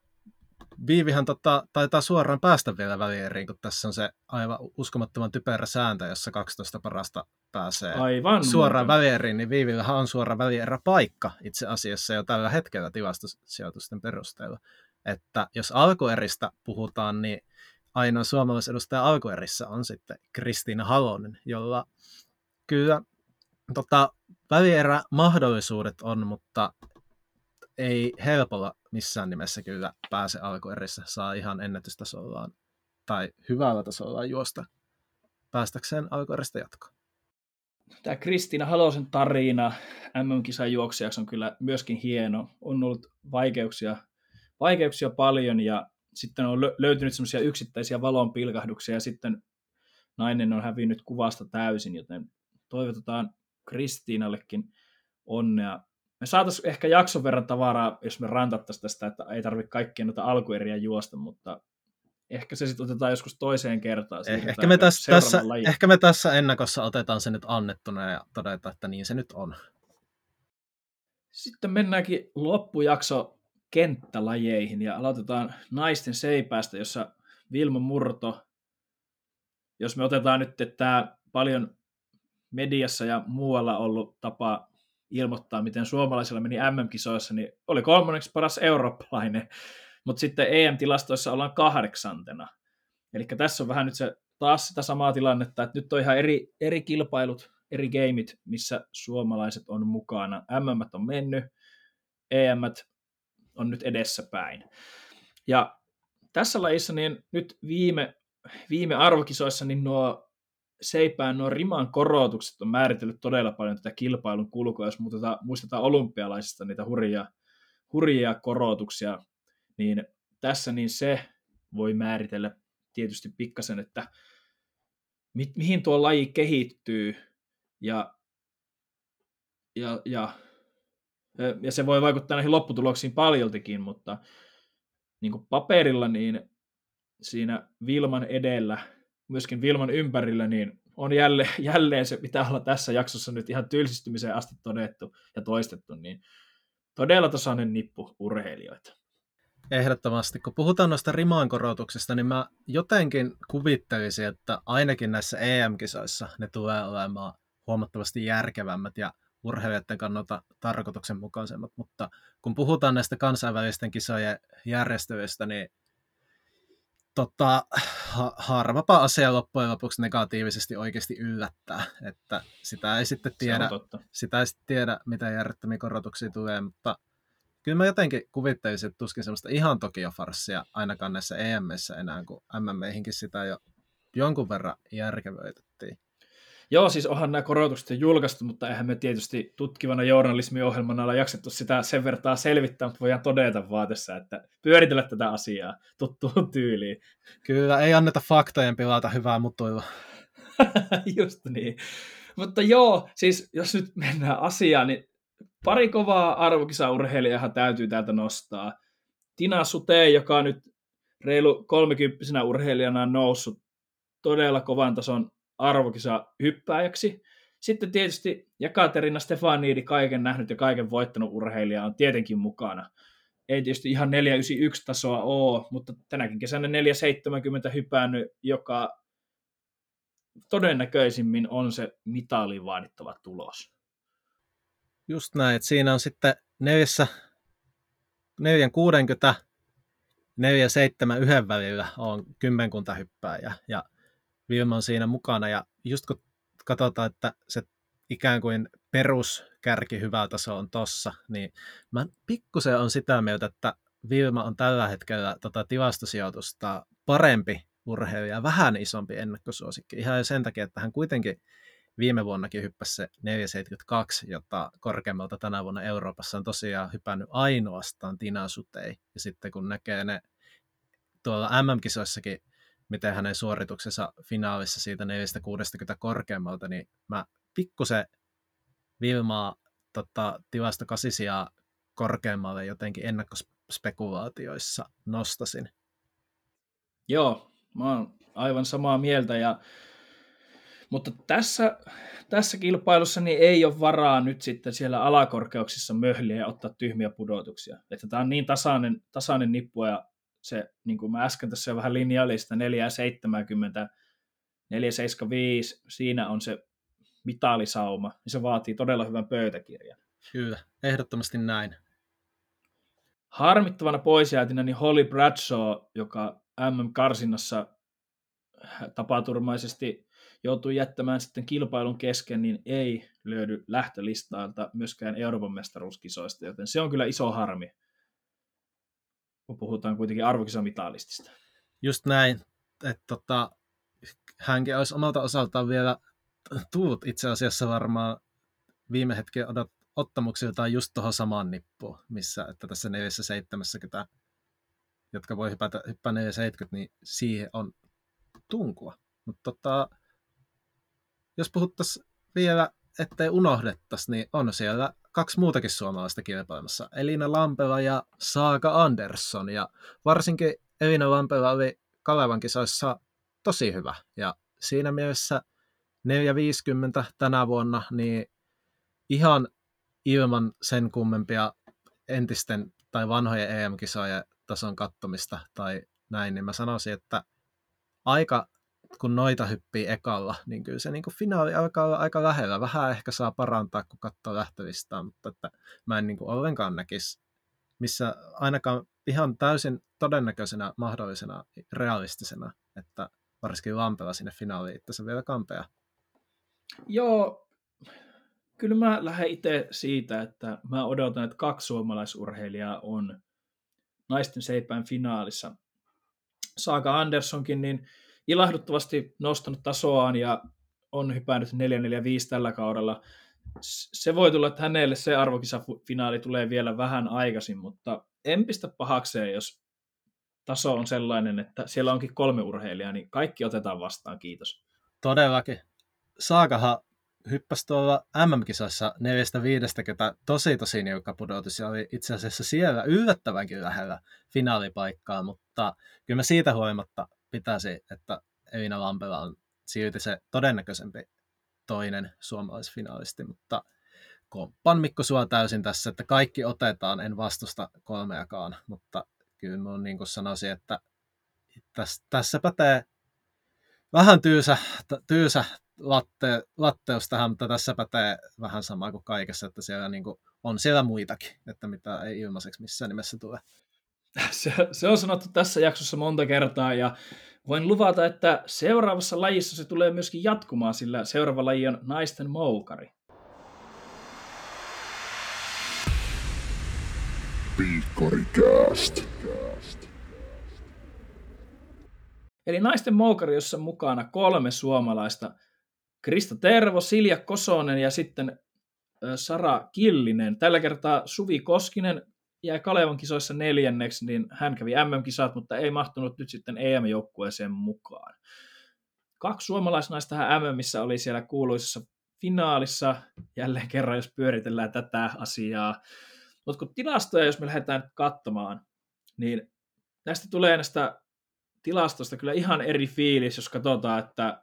Viivihän tota, taitaa suoraan päästä vielä välieriin, kun tässä on se aivan uskomattoman typerä sääntö, jossa 12 parasta pääsee aivan suoraan muuten. välieriin, niin Viivillähän on suora välierä paikka itse asiassa jo tällä hetkellä tilastosijoitusten perusteella. Että jos alkueristä puhutaan, niin ainoa suomalaisedustaja alkuerissä on sitten Kristiina Halonen, jolla kyllä tota, välierä mahdollisuudet on, mutta ei helpolla missään nimessä kyllä pääse alkuerissä, saa ihan ennätystasollaan tai hyvällä tasolla juosta päästäkseen alkueristä jatkoon. Tämä Kristiina Halosen tarina MM-kisan juoksijaksi on kyllä myöskin hieno. On ollut vaikeuksia, vaikeuksia paljon ja sitten on löytynyt semmoisia yksittäisiä valonpilkahduksia ja sitten nainen on hävinnyt kuvasta täysin, joten toivotetaan Kristiinallekin onnea me saataisiin ehkä jakson verran tavaraa, jos me rantattaisiin tästä, että ei tarvitse kaikkia noita alkueriä juosta, mutta ehkä se sitten otetaan joskus toiseen kertaan. Eh, ehkä me, tässä, tässä, ehkä me tässä ennakossa otetaan se nyt annettuna ja todetaan, että niin se nyt on. Sitten mennäänkin loppujakso kenttälajeihin ja aloitetaan naisten seipäästä, jossa Vilma Murto, jos me otetaan nyt että tämä paljon mediassa ja muualla ollut tapa ilmoittaa, miten suomalaisilla meni MM-kisoissa, niin oli kolmanneksi paras eurooppalainen, mutta sitten EM-tilastoissa ollaan kahdeksantena. Eli tässä on vähän nyt se, taas sitä samaa tilannetta, että nyt on ihan eri, eri kilpailut, eri gameit, missä suomalaiset on mukana. MM on mennyt, EM on nyt edessäpäin. Ja tässä lajissa niin nyt viime, viime arvokisoissa niin nuo seipään nuo riman korotukset on määritellyt todella paljon tätä kilpailun kulkua, jos muistetaan, muistetaan olympialaisista niitä hurjia, hurjia korotuksia, niin tässä niin se voi määritellä tietysti pikkasen, että mi- mihin tuo laji kehittyy ja, ja, ja, ja se voi vaikuttaa näihin lopputuloksiin paljoltikin, mutta niin kuin paperilla niin siinä Vilman edellä, myöskin Vilman ympärillä, niin on jälleen, jälleen se, pitää olla tässä jaksossa nyt ihan tylsistymiseen asti todettu ja toistettu, niin todella tasainen nippu urheilijoita. Ehdottomasti. Kun puhutaan noista rimaankorotuksista, niin mä jotenkin kuvittelisin, että ainakin näissä EM-kisoissa ne tulee olemaan huomattavasti järkevämmät ja urheilijoiden kannalta tarkoituksenmukaisemmat, mutta kun puhutaan näistä kansainvälisten kisojen järjestelyistä, niin tota, ha- harvapa asia loppujen lopuksi negatiivisesti oikeasti yllättää, että sitä ei sitten tiedä, sitä ei sitten tiedä mitä järjettömiä korotuksia tulee, mutta kyllä mä jotenkin kuvittelisin, että tuskin semmoista ihan Tokio-farssia ainakaan näissä EMissä enää, kun MMEihinkin sitä jo jonkun verran järkevöitettiin. Joo, siis onhan nämä korotukset jo julkaistu, mutta eihän me tietysti tutkivana journalismiohjelmana olla jaksettu sitä sen vertaa selvittää, mutta voidaan todeta vaatessa, että pyöritellä tätä asiaa tuttuun tyyliin. Kyllä, ei anneta faktojen pilata hyvää mutuilla. Just niin. Mutta joo, siis jos nyt mennään asiaan, niin pari kovaa arvokisaurheilijahan täytyy täältä nostaa. Tina Sute, joka on nyt reilu kolmekymppisenä urheilijana on noussut todella kovan tason arvokisa hyppääjäksi. Sitten tietysti Jakaterina Stefaniidi, kaiken nähnyt ja kaiken voittanut urheilija, on tietenkin mukana. Ei tietysti ihan 491 tasoa ole, mutta tänäkin kesänä 470 hypännyt, joka todennäköisimmin on se mitaliin vaadittava tulos. Just näin, että siinä on sitten neljässä, 460, 471 välillä on kymmenkunta hyppääjä ja Vilma on siinä mukana ja just kun katsotaan, että se ikään kuin peruskärki hyvä taso on tossa, niin mä pikkusen on sitä mieltä, että Vilma on tällä hetkellä tota tilastosijoitusta parempi urheilija, vähän isompi ennakkosuosikki. Ihan sen takia, että hän kuitenkin viime vuonnakin hyppäsi se 472, jota korkeammalta tänä vuonna Euroopassa on tosiaan hypännyt ainoastaan Tina Sutei. Ja sitten kun näkee ne tuolla MM-kisoissakin miten hänen suorituksensa finaalissa siitä 460 korkeammalta, niin mä pikkusen Vilmaa tota, tilasta kasisia korkeammalle jotenkin ennakkospekulaatioissa nostasin. Joo, mä oon aivan samaa mieltä ja mutta tässä, tässä kilpailussa niin ei ole varaa nyt sitten siellä alakorkeuksissa möhliä ja ottaa tyhmiä pudotuksia. Että tämä on niin tasainen, tasainen nippu ja se, niin kuin mä äsken tässä jo vähän linjailin sitä 470, 475, siinä on se mitalisauma, niin se vaatii todella hyvän pöytäkirjan. Kyllä, ehdottomasti näin. Harmittavana poisjäätinä niin Holly Bradshaw, joka MM-karsinnassa tapaturmaisesti joutui jättämään sitten kilpailun kesken, niin ei löydy lähtölistalta myöskään Euroopan mestaruuskisoista, joten se on kyllä iso harmi kun puhutaan kuitenkin arvokisamitaalistista. Just näin, että tota, hänkin olisi omalta osaltaan vielä tullut itse asiassa varmaan viime hetken odot, ottamuksiltaan just tuohon samaan nippuun, missä että tässä 470, jotka voi hypätä, hyppää 470, niin siihen on tunkua. Mutta tota, jos puhuttaisiin vielä, ettei unohdettaisi, niin on siellä kaksi muutakin suomalaista kilpailemassa. Elina Lampela ja Saaka Andersson. Ja varsinkin Elina Lampela oli Kalevan kisoissa tosi hyvä. Ja siinä mielessä 450 tänä vuonna, niin ihan ilman sen kummempia entisten tai vanhojen EM-kisojen tason kattomista tai näin, niin mä sanoisin, että aika, kun noita hyppii ekalla, niin kyllä se niin kuin finaali alkaa olla aika lähellä. Vähän ehkä saa parantaa, kun katsoo lähtölistaa, mutta että mä en niin kuin ollenkaan näkisi missä ainakaan ihan täysin todennäköisenä, mahdollisena, realistisena, että varsinkin Lampela sinne finaaliin itse vielä kampea. Joo, kyllä mä lähden itse siitä, että mä odotan, että kaksi suomalaisurheilijaa on naisten seipään finaalissa. Saaka Anderssonkin niin ilahduttavasti nostanut tasoaan ja on hypännyt 445 tällä kaudella. Se voi tulla, että hänelle se arvokisafinaali tulee vielä vähän aikaisin, mutta en pistä pahakseen, jos taso on sellainen, että siellä onkin kolme urheilijaa, niin kaikki otetaan vastaan, kiitos. Todellakin. Saakahan hyppäsi tuolla MM-kisassa neljästä viidestä, ketä tosi tosi niukka pudotus ja oli itse asiassa siellä yllättävänkin lähellä finaalipaikkaa, mutta kyllä mä siitä huolimatta pitäisi, että Elina Lampela on silti se todennäköisempi toinen suomalaisfinaalisti, mutta komppan Mikko sua täysin tässä, että kaikki otetaan, en vastusta kolmeakaan, mutta kyllä mä niin kuin sanoisin, että tässä, tässä pätee vähän tyysä, tyysä latte, latteus tähän, mutta tässä pätee vähän sama kuin kaikessa, että siellä niin kuin on siellä muitakin, että mitä ei ilmaiseksi missään nimessä tule. Se, se on sanottu tässä jaksossa monta kertaa ja voin luvata, että seuraavassa lajissa se tulee myöskin jatkumaan, sillä seuraava laji on naisten moukari. Piikkarikääst. Eli naisten moukari, jossa mukana kolme suomalaista. Krista Tervo, Silja Kosonen ja sitten Sara Killinen. Tällä kertaa Suvi Koskinen jäi Kalevan kisoissa neljänneksi, niin hän kävi MM-kisat, mutta ei mahtunut nyt sitten EM-joukkueeseen mukaan. Kaksi suomalaisnaista tähän MMissä oli siellä kuuluisessa finaalissa, jälleen kerran jos pyöritellään tätä asiaa. Mutta kun tilastoja, jos me lähdetään katsomaan, niin näistä tulee näistä tilastosta kyllä ihan eri fiilis, jos katsotaan, että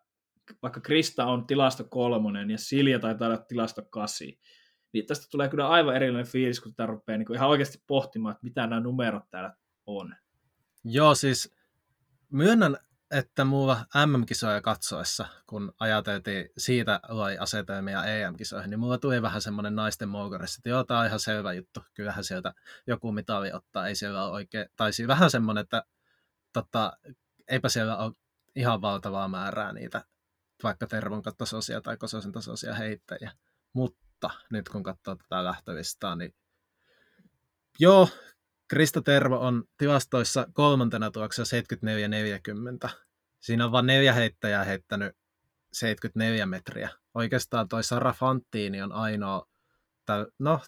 vaikka Krista on tilasto kolmonen ja Silja taitaa olla tilasto kasi, niin tästä tulee kyllä aivan erilainen fiilis, kun tätä rupeaa niin ihan oikeasti pohtimaan, että mitä nämä numerot täällä on. Joo, siis myönnän, että mulla MM-kisoja katsoessa, kun ajateltiin siitä loi asetelmia EM-kisoihin, niin mulla tuli vähän semmoinen naisten moukarissa, että joo, tämä on ihan selvä juttu, kyllähän sieltä joku mitali ottaa, ei siellä ole oikein, tai siis vähän semmoinen, että tota, eipä siellä ole ihan valtavaa määrää niitä vaikka Tervon tasoisia tai Kososen tasoisia heittäjiä, mutta nyt kun katsoo tätä lähtölistaa, niin joo, Krista Tervo on tilastoissa kolmantena tuoksessa 74-40. Siinä on vain neljä heittäjää heittänyt 74 metriä. Oikeastaan toi Sara Fanttiini on ainoa, tai no,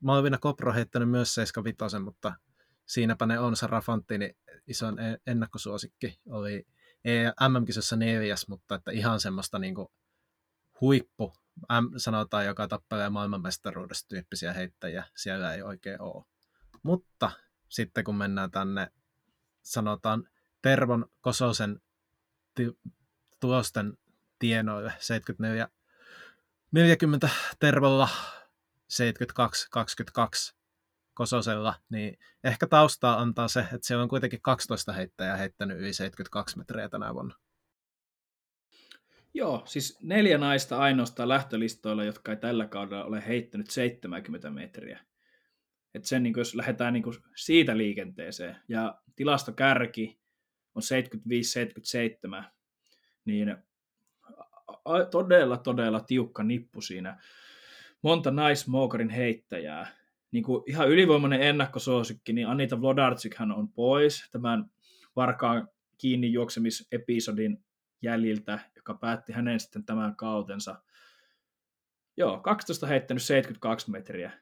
Malvina Kopro heittänyt myös 75, mutta siinäpä ne on. Sara Fanttiini ison e- ennakkosuosikki oli MM-kisossa neljäs, mutta että ihan semmoista niin kuin huippu, sanotaan, joka tappelee maailmanmestaruudesta tyyppisiä heittäjiä, siellä ei oikein ole. Mutta sitten kun mennään tänne, sanotaan Tervon Kososen ti- tulosten tienoille, 74 40 Tervolla, 72 22 Kososella, niin ehkä taustaa antaa se, että siellä on kuitenkin 12 heittäjää heittänyt yli 72 metriä tänä vuonna. Joo, siis neljä naista ainoastaan lähtölistoilla, jotka ei tällä kaudella ole heittänyt 70 metriä. Et sen, niin kuin, jos lähdetään niin kuin siitä liikenteeseen, ja tilastokärki on 75-77, niin todella, todella tiukka nippu siinä. Monta naismookarin heittäjää, niin kuin ihan ylivoimainen ennakkosuosikki, niin Anita Vlodarczyk on pois tämän varkaan kiinni juoksemisepisodin jäljiltä, joka päätti hänen sitten tämän kautensa. Joo, 12 heittänyt 72 metriä.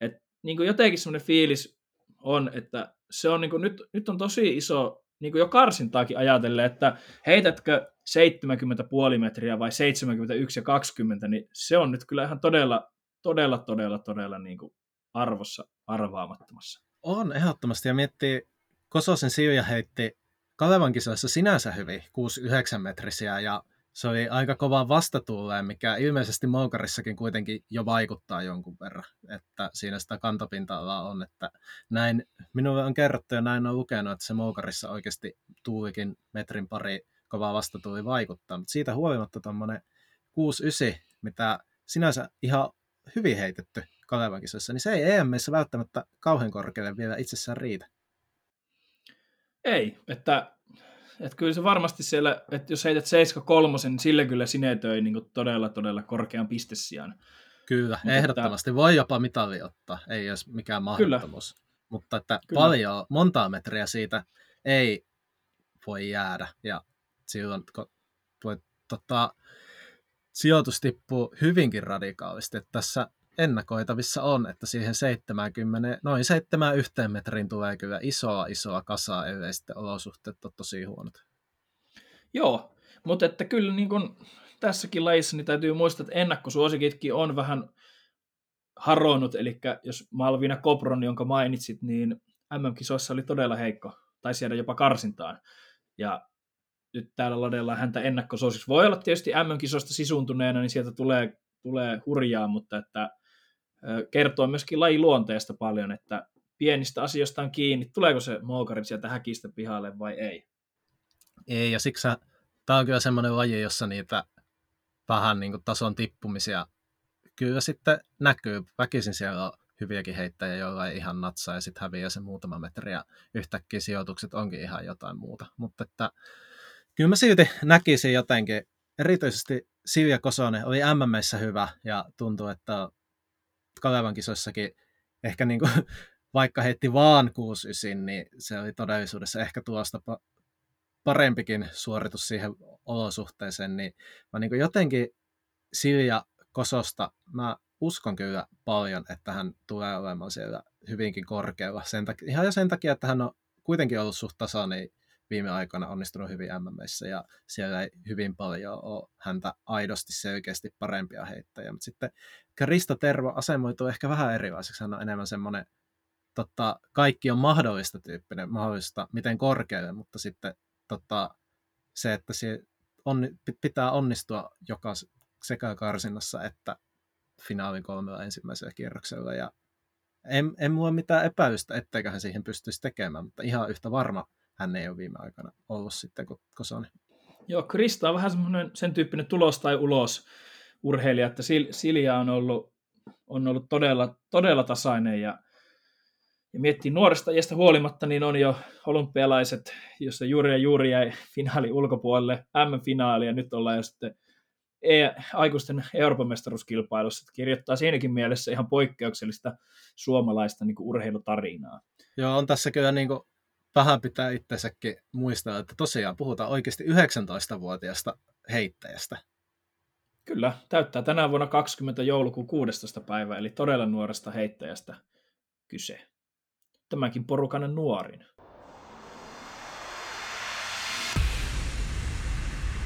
Et, niin kuin jotenkin semmoinen fiilis on, että se on niin kuin, nyt, nyt on tosi iso, niin kuin jo karsintaakin ajatellen, että heitätkö 70 puoli metriä vai 71 ja 20, niin se on nyt kyllä ihan todella, todella, todella, todella niin kuin arvossa arvaamattomassa. On ehdottomasti, ja miettii, Kososen Silja heitti Kalevan kisoissa sinänsä hyvin, 6-9 metrisiä, ja se oli aika kova vastatuuleen, mikä ilmeisesti Moukarissakin kuitenkin jo vaikuttaa jonkun verran, että siinä sitä kantopinta-alaa on, että näin, minulle on kerrottu ja näin on lukenut, että se Moukarissa oikeasti tuulikin metrin pari kovaa vastatuuli vaikuttaa, mutta siitä huolimatta tuommoinen 6-9, mitä sinänsä ihan hyvin heitetty Kalevan niin se ei EMissä välttämättä kauhean korkealle vielä itsessään riitä. Ei, että, että kyllä se varmasti siellä, että jos heität 7-3, niin sillä kyllä sinetöi niin todella, todella korkean pistesijan. Kyllä, Mutta ehdottomasti. Että... Voi jopa mitali ottaa, ei olisi mikään mahdottomuus. Kyllä. Mutta että kyllä. paljon, montaa metriä siitä ei voi jäädä. Ja silloin kun voi, tota, sijoitus tippuu hyvinkin radikaalisti. Että tässä ennakoitavissa on, että siihen 70, noin 7 yhteen metriin tulee kyllä isoa isoa kasaa, ellei sitten olosuhteet ole tosi huonot. Joo, mutta että kyllä niin kun tässäkin lajissa niin täytyy muistaa, että ennakkosuosikitkin on vähän haronnut, eli jos Malvina Kopron, jonka mainitsit, niin MM-kisoissa oli todella heikko, tai siellä jopa karsintaan. Ja nyt täällä ladellaan häntä ennakkosuosiksi. Voi olla tietysti MM-kisoista sisuntuneena, niin sieltä tulee, tulee hurjaa, mutta että kertoo myöskin lajin luonteesta paljon, että pienistä asioista on kiinni, tuleeko se moukari sieltä häkistä pihalle vai ei. Ei, ja siksi tämä on kyllä semmoinen laji, jossa niitä vähän niin kuin tason tippumisia kyllä sitten näkyy. Väkisin siellä on hyviäkin heittäjiä, joilla ei ihan natsaa ja sitten häviää se muutama metri ja yhtäkkiä sijoitukset onkin ihan jotain muuta. Mutta että kyllä mä silti näkisin jotenkin, erityisesti Silja Kosonen oli MMissä hyvä ja tuntuu, että Kalevan kisoissakin ehkä niin kuin, vaikka heitti vaan 69, niin se oli todellisuudessa ehkä tuosta parempikin suoritus siihen olosuhteeseen, niin mä niin jotenkin Silja Kososta, mä uskon kyllä paljon, että hän tulee olemaan siellä hyvinkin korkealla. Sen takia, ihan jo sen takia, että hän on kuitenkin ollut suht tasainen viime aikoina onnistunut hyvin MMissä ja siellä ei hyvin paljon ole häntä aidosti selkeästi parempia heittäjiä. Mutta sitten Krista Tervo asemoituu ehkä vähän erilaiseksi. Hän on enemmän semmoinen totta, kaikki on mahdollista tyyppinen, mahdollista miten korkealle, mutta sitten totta, se, että se on, pitää onnistua joka sekä karsinnassa että finaalin kolmella ensimmäisellä kierroksella. Ja en, en mulla mitään epäilystä, etteikö hän siihen pystyisi tekemään, mutta ihan yhtä varma hän ei ole viime aikana ollut sitten Kosoni. Joo, Krista on vähän semmoinen sen tyyppinen tulos tai ulos urheilija, että Silja on ollut, on ollut todella, todella tasainen ja, ja miettii nuoresta iästä huolimatta, niin on jo olympialaiset, jossa juuri ja juuri jäi finaali ulkopuolelle, M-finaali ja nyt ollaan jo sitten e- aikuisten Euroopan mestaruuskilpailussa, että kirjoittaa siinäkin mielessä ihan poikkeuksellista suomalaista niin kuin urheilutarinaa. Joo, on tässä kyllä niin kuin vähän pitää itsensäkin muistaa, että tosiaan puhutaan oikeasti 19-vuotiaasta heittäjästä. Kyllä, täyttää tänä vuonna 20 joulukuun 16. päivä, eli todella nuoresta heittäjästä kyse. Tämäkin porukan nuorin.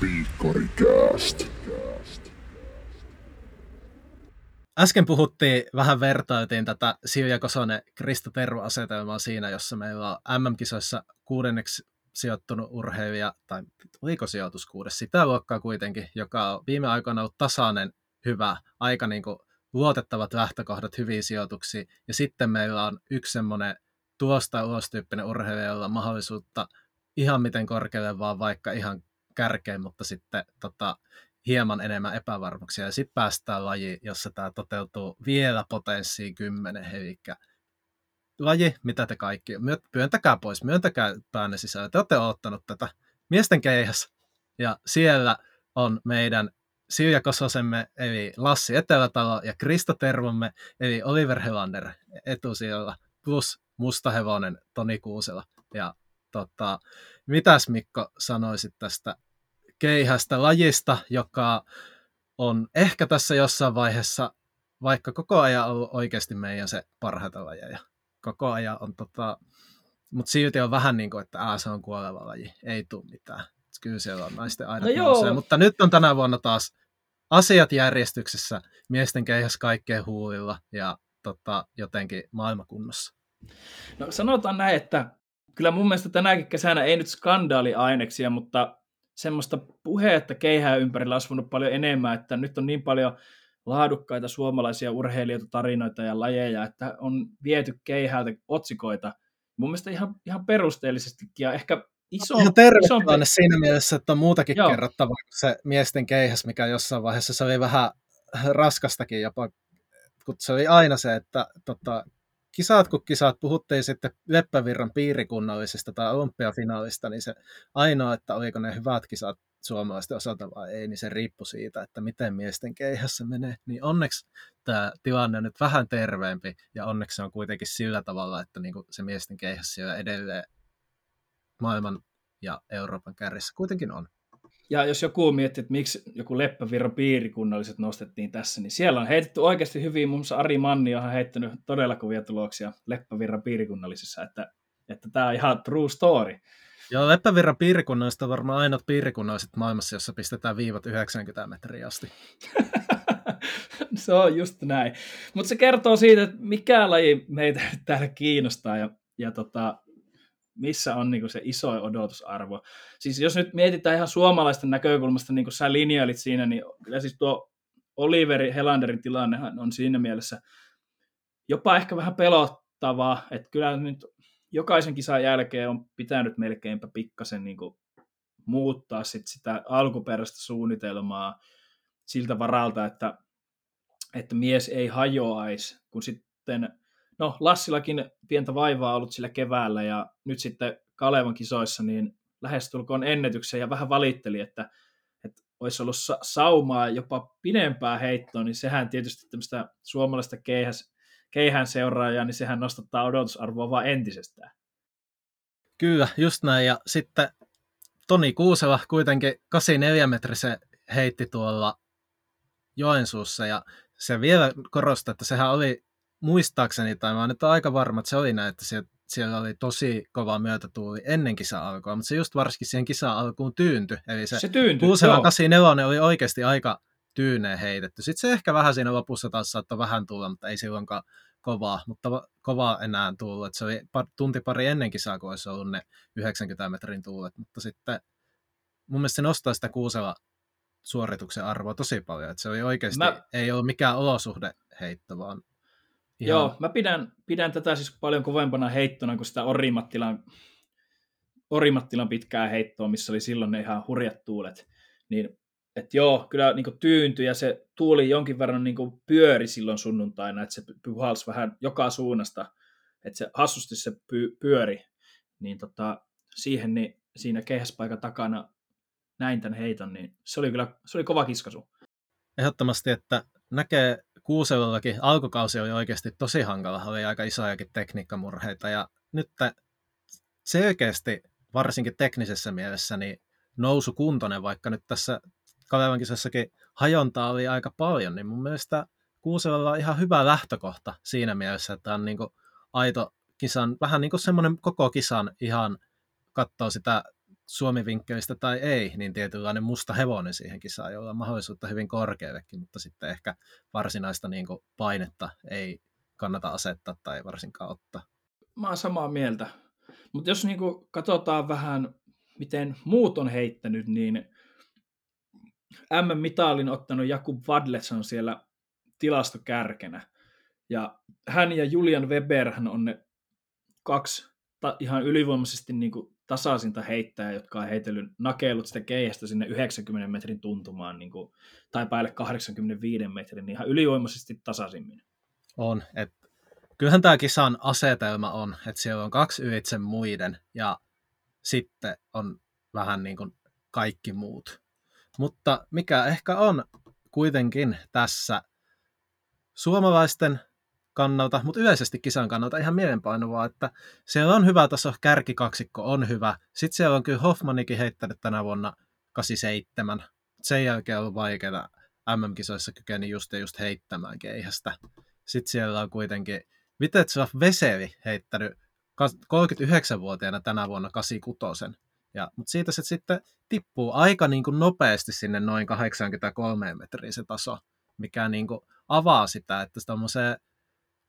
Piikkarikääst. Äsken puhuttiin, vähän vertailtiin tätä Silja Kosonen Krista Tervo-asetelmaa siinä, jossa meillä on MM-kisoissa kuudenneksi sijoittunut urheilija, tai oliko sijoitus kuudes, sitä luokkaa kuitenkin, joka on viime aikoina ollut tasainen, hyvä, aika niin kuin luotettavat lähtökohdat hyviin sijoituksiin, ja sitten meillä on yksi semmoinen tuosta ulos tyyppinen urheilija, jolla on mahdollisuutta ihan miten korkealle vaan vaikka ihan kärkeen, mutta sitten tota, hieman enemmän epävarmuuksia. Ja sitten päästään laji, jossa tämä toteutuu vielä potenssiin kymmenen, eli laji, mitä te kaikki, myöntäkää pois, myöntäkää päänne sisään. Te olette ottanut tätä miesten keihäs, ja siellä on meidän Silja Kososemme, eli Lassi Etelätalo, ja Krista Tervomme, eli Oliver Helander etusijalla, plus mustahevonen Toni Kuusela. Ja tota, mitäs Mikko sanoisit tästä keihästä lajista, joka on ehkä tässä jossain vaiheessa, vaikka koko ajan ollut oikeasti meidän se parhaita lajeja. Koko ajan on tota, mutta silti on vähän niin kuin, että ää, se on kuoleva laji, ei tule mitään. Kyllä siellä on naisten aina no nousee, mutta nyt on tänä vuonna taas asiat järjestyksessä, miesten keihäs kaikkeen huulilla ja tota, jotenkin maailmakunnossa. No sanotaan näin, että kyllä mun mielestä tänäkin kesänä ei nyt skandaaliaineksia, mutta semmoista puhetta keihää ympärillä olisi paljon enemmän, että nyt on niin paljon laadukkaita suomalaisia urheilijoita, tarinoita ja lajeja, että on viety keihäältä otsikoita mun mielestä ihan, ihan perusteellisestikin ja ehkä iso, ihan terve isompi... siinä mielessä, että on muutakin Joo. kerrottavaa kuin se miesten keihäs, mikä jossain vaiheessa se oli vähän raskastakin jopa, kun se oli aina se, että tota, kisat kun kisat, puhuttiin sitten Leppävirran piirikunnallisesta tai olympiafinaalista, niin se ainoa, että oliko ne hyvät kisat suomalaisten osalta vai ei, niin se riippui siitä, että miten miesten keihässä menee. Niin onneksi tämä tilanne on nyt vähän terveempi ja onneksi se on kuitenkin sillä tavalla, että niinku se miesten keihässä siellä edelleen maailman ja Euroopan kärjessä kuitenkin on. Ja jos joku miettii, että miksi joku Leppävirran piirikunnalliset nostettiin tässä, niin siellä on heitetty oikeasti hyvin. Muun muassa Ari Manni on heittänyt todella kovia tuloksia Leppävirran piirikunnallisissa, että, että tämä on ihan true story. Joo, Leppävirran piirikunnalliset on varmaan ainoat piirikunnalliset maailmassa, jossa pistetään viivat 90 metriä asti. se on just näin. Mutta se kertoo siitä, että mikä laji meitä täällä kiinnostaa ja, ja tota, missä on niin se iso odotusarvo. Siis jos nyt mietitään ihan suomalaisten näkökulmasta, niin kuin sä linjailit siinä, niin kyllä siis tuo Oliveri Helanderin tilanne on siinä mielessä jopa ehkä vähän pelottavaa, että kyllä nyt jokaisen kisan jälkeen on pitänyt melkeinpä pikkasen niin kuin muuttaa sit sitä alkuperäistä suunnitelmaa siltä varalta, että, että mies ei hajoaisi, kun sitten no Lassillakin pientä vaivaa ollut sillä keväällä ja nyt sitten Kalevan kisoissa niin lähestulkoon ennätyksen ja vähän valitteli, että, että olisi ollut saumaa jopa pidempää heittoa, niin sehän tietysti tämmöistä suomalaista keihäs, keihään seuraajaa, niin sehän nostattaa odotusarvoa vaan entisestään. Kyllä, just näin. Ja sitten Toni Kuusela kuitenkin 84 metrisen heitti tuolla Joensuussa ja se vielä korostaa, että sehän oli muistaakseni, tai mä nyt aika varma, että se oli näin, että siellä, siellä oli tosi kova myötätuuli ennen kisa alkua, mutta se just varsinkin siihen kisa alkuun tyyntyi. Eli se, se tyyntyi, Kuuselan 84 oli oikeasti aika tyyneen heitetty. Sitten se ehkä vähän siinä lopussa taas saattoi vähän tulla, mutta ei silloinkaan kovaa, mutta kovaa enää tullut. Että se oli par, tunti pari ennen kisaa, kun olisi ollut ne 90 metrin tuulet, mutta sitten mun mielestä se nostaa sitä Kuusela suorituksen arvoa tosi paljon. Että se oli oikeasti, mä... ei ollut mikään olosuhde heitto, vaan Ihan... Joo, mä pidän, pidän tätä siis paljon kovempana heittona kuin sitä Orimattilan, Orimattilan pitkää heittoa, missä oli silloin ne ihan hurjat tuulet. Niin, et joo, kyllä niin tyyntyi ja se tuuli jonkin verran niin pyöri silloin sunnuntaina, että se puhalsi vähän joka suunnasta, että se hassusti se py, pyöri, niin tota, siihen niin siinä keihäspaikan takana näin tämän heiton, niin se oli kyllä se oli kova kiskasu. Ehdottomasti, että näkee Kuuselollakin alkukausi oli oikeasti tosi hankala, oli aika isojakin tekniikkamurheita. Ja nyt selkeästi, varsinkin teknisessä mielessä, niin nousu kuntoinen, vaikka nyt tässä Kalevan kisassakin hajontaa oli aika paljon, niin mun mielestä Kuuselolla on ihan hyvä lähtökohta siinä mielessä, että on niin kuin aito kisan, vähän niin kuin semmoinen koko kisan ihan katsoo sitä Suomi-vinkkelistä tai ei, niin tietynlainen musta hevonen siihen kisaan, jolla on mahdollisuutta hyvin korkeallekin, mutta sitten ehkä varsinaista niin kuin painetta ei kannata asettaa tai varsinkaan ottaa. Mä oon samaa mieltä. Mutta jos niin kuin katsotaan vähän, miten muut on heittänyt, niin M-mitalin ottanut Jakub Vadlets on siellä tilastokärkenä. Ja hän ja Julian Weber on ne kaksi ta- ihan ylivoimaisesti niin kuin tasaisinta heittäjää, jotka on heitellyt, nakeillut sitä keihästä sinne 90 metrin tuntumaan niin kuin, tai päälle 85 metrin, niin ihan ylivoimaisesti tasaisimmin. On, että kyllähän tämä kisan asetelma on, että siellä on kaksi ylitse muiden ja sitten on vähän niin kuin kaikki muut. Mutta mikä ehkä on kuitenkin tässä suomalaisten kannalta, mutta yleisesti kisan kannalta ihan mielenpainuvaa, että siellä on hyvä taso, kärkikaksikko on hyvä. Sitten siellä on kyllä Hoffmanikin heittänyt tänä vuonna 87. Sen jälkeen on ollut vaikeaa MM-kisoissa kykeni just ja just heittämään keihästä. Sitten siellä on kuitenkin Vitetsov Veseli heittänyt 39-vuotiaana tänä vuonna 86. Ja, mutta siitä se sitten tippuu aika niin kuin nopeasti sinne noin 83 metriin se taso, mikä niin kuin avaa sitä, että tämmöiseen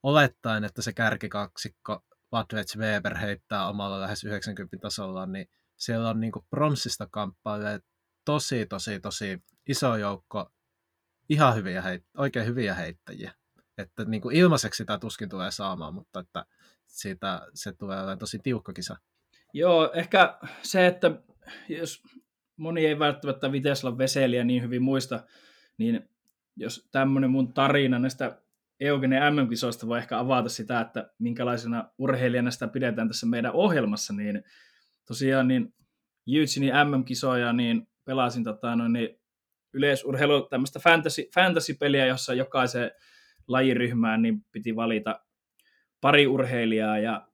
olettaen, että se kärkikaksikko Ladvets Weber heittää omalla lähes 90 tasollaan, niin siellä on niin pronssista kamppailee tosi, tosi, tosi iso joukko ihan hyviä heit, oikein hyviä heittäjiä. Että niin ilmaiseksi sitä tuskin tulee saamaan, mutta että siitä se tulee olemaan tosi tiukka kisa. Joo, ehkä se, että jos moni ei välttämättä Viteslan Veseliä niin hyvin muista, niin jos tämmöinen mun tarina näistä Eugene MM-kisoista voi ehkä avata sitä, että minkälaisena urheilijana sitä pidetään tässä meidän ohjelmassa, niin tosiaan niin Jytsinin MM-kisoja niin pelasin tota, no, niin yleisurheilu tämmöistä fantasy, fantasy-peliä, jossa jokaisen lajiryhmään niin piti valita pari urheilijaa ja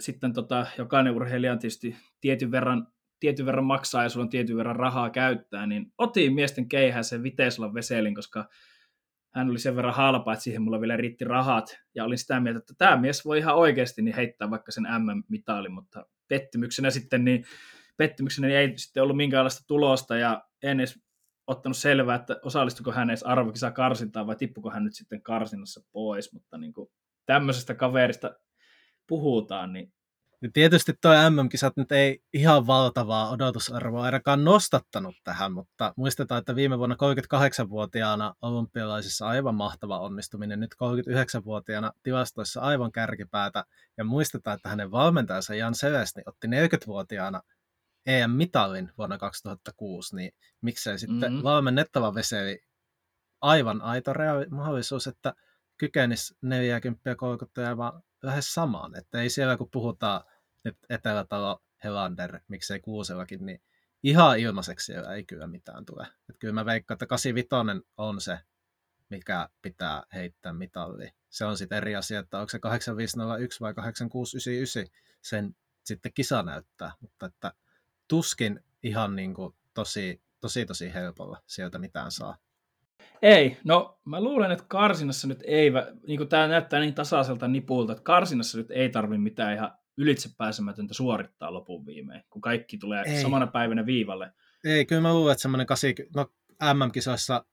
sitten tota, jokainen urheilija tietysti tietyn verran, tietyn verran maksaa ja sulla on tietyn verran rahaa käyttää, niin otin miesten keihään sen Viteslan Veselin, koska hän oli sen verran halpa, että siihen mulla vielä riitti rahat, ja olin sitä mieltä, että tämä mies voi ihan oikeasti niin heittää vaikka sen MM-mitalin, mutta pettymyksenä sitten niin pettymyksenä niin ei sitten ollut minkäänlaista tulosta, ja en edes ottanut selvää, että osallistuko hän edes arvokisa karsintaan vai tippuko hän nyt sitten karsinnassa pois, mutta niin kuin tämmöisestä kaverista puhutaan, niin ja tietysti tuo MM-kisat nyt ei ihan valtavaa odotusarvoa ainakaan nostattanut tähän, mutta muistetaan, että viime vuonna 38-vuotiaana olympialaisissa aivan mahtava onnistuminen, nyt 39-vuotiaana tilastoissa aivan kärkipäätä, ja muistetaan, että hänen valmentajansa Jan Selesni otti 40-vuotiaana EM-mitalin vuonna 2006, niin miksei sitten mm-hmm. valmennettava Veseli aivan aito mahdollisuus, että kykenisi 40 kolkuttajaa vaan lähes samaan. Että ei siellä, kun puhutaan nyt Etelätalo, Helander, miksei Kuusellakin, niin ihan ilmaiseksi siellä ei kyllä mitään tule. Että kyllä mä veikkaan, että 85 on se, mikä pitää heittää mitalli. Se on sitten eri asia, että onko se 8501 vai 8699, sen sitten kisa näyttää, mutta että tuskin ihan niin kuin tosi, tosi, tosi helpolla sieltä mitään saa. Ei, no mä luulen, että karsinassa nyt ei, niin kuin tämä näyttää niin tasaiselta nipulta, että karsinassa nyt ei tarvi mitään ihan ylitsepääsemätöntä suorittaa lopun viimein, kun kaikki tulee ei. samana päivänä viivalle. Ei, kyllä mä luulen, että semmoinen 80, no MM-kisoissa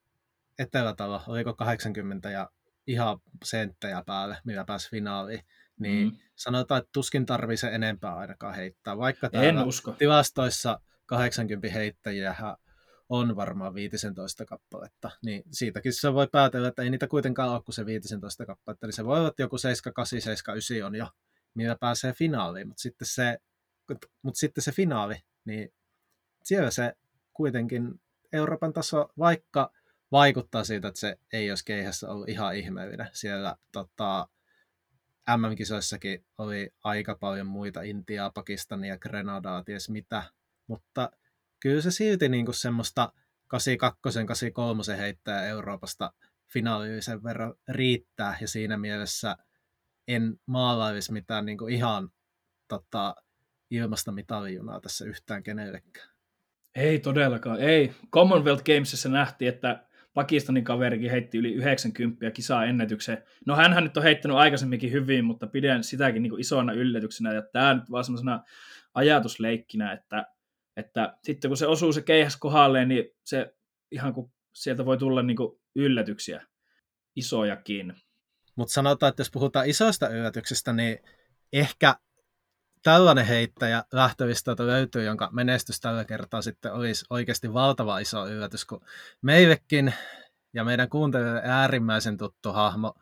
Etelätalo, oliko 80 ja ihan senttejä päälle, millä pääsi finaaliin, niin mm. sanotaan, että tuskin tarvii se enempää ainakaan heittää, vaikka täällä en usko. tilastoissa 80 heittäjiä on varmaan 15 kappaletta, niin siitäkin se voi päätellä, että ei niitä kuitenkaan ole kuin se 15 kappaletta, eli se voi olla, että joku 78, 79 on jo, millä pääsee finaaliin, mutta sitten se, mutta sitten se finaali, niin siellä se kuitenkin Euroopan taso, vaikka vaikuttaa siitä, että se ei olisi keihässä ollut ihan ihmeellinen. Siellä tota, MM-kisoissakin oli aika paljon muita, Intiaa, Pakistania, Grenadaa, ties mitä, mutta kyllä se silti niin kuin semmoista 82, 83 heittää Euroopasta finaalisen verran riittää, ja siinä mielessä en maalailisi mitään niin kuin ihan tota, ilmasta mitalijunaa tässä yhtään kenellekään. Ei todellakaan, ei. Commonwealth Gamesissa nähtiin, että Pakistanin kaverikin heitti yli 90 kisaa ennätyksen. No hän nyt on heittänyt aikaisemminkin hyvin, mutta pidän sitäkin niin kuin isona yllätyksenä. Ja tämä nyt vaan semmoisena ajatusleikkinä, että että sitten kun se osuu se keihäs kohdalleen, niin se ihan kuin sieltä voi tulla niin kuin yllätyksiä, isojakin. Mutta sanotaan, että jos puhutaan isoista yllätyksistä, niin ehkä tällainen heittäjä lähtövistöltä löytyy, jonka menestys tällä kertaa sitten olisi oikeasti valtava iso yllätys, kun meillekin ja meidän kuuntelijoille äärimmäisen tuttu hahmo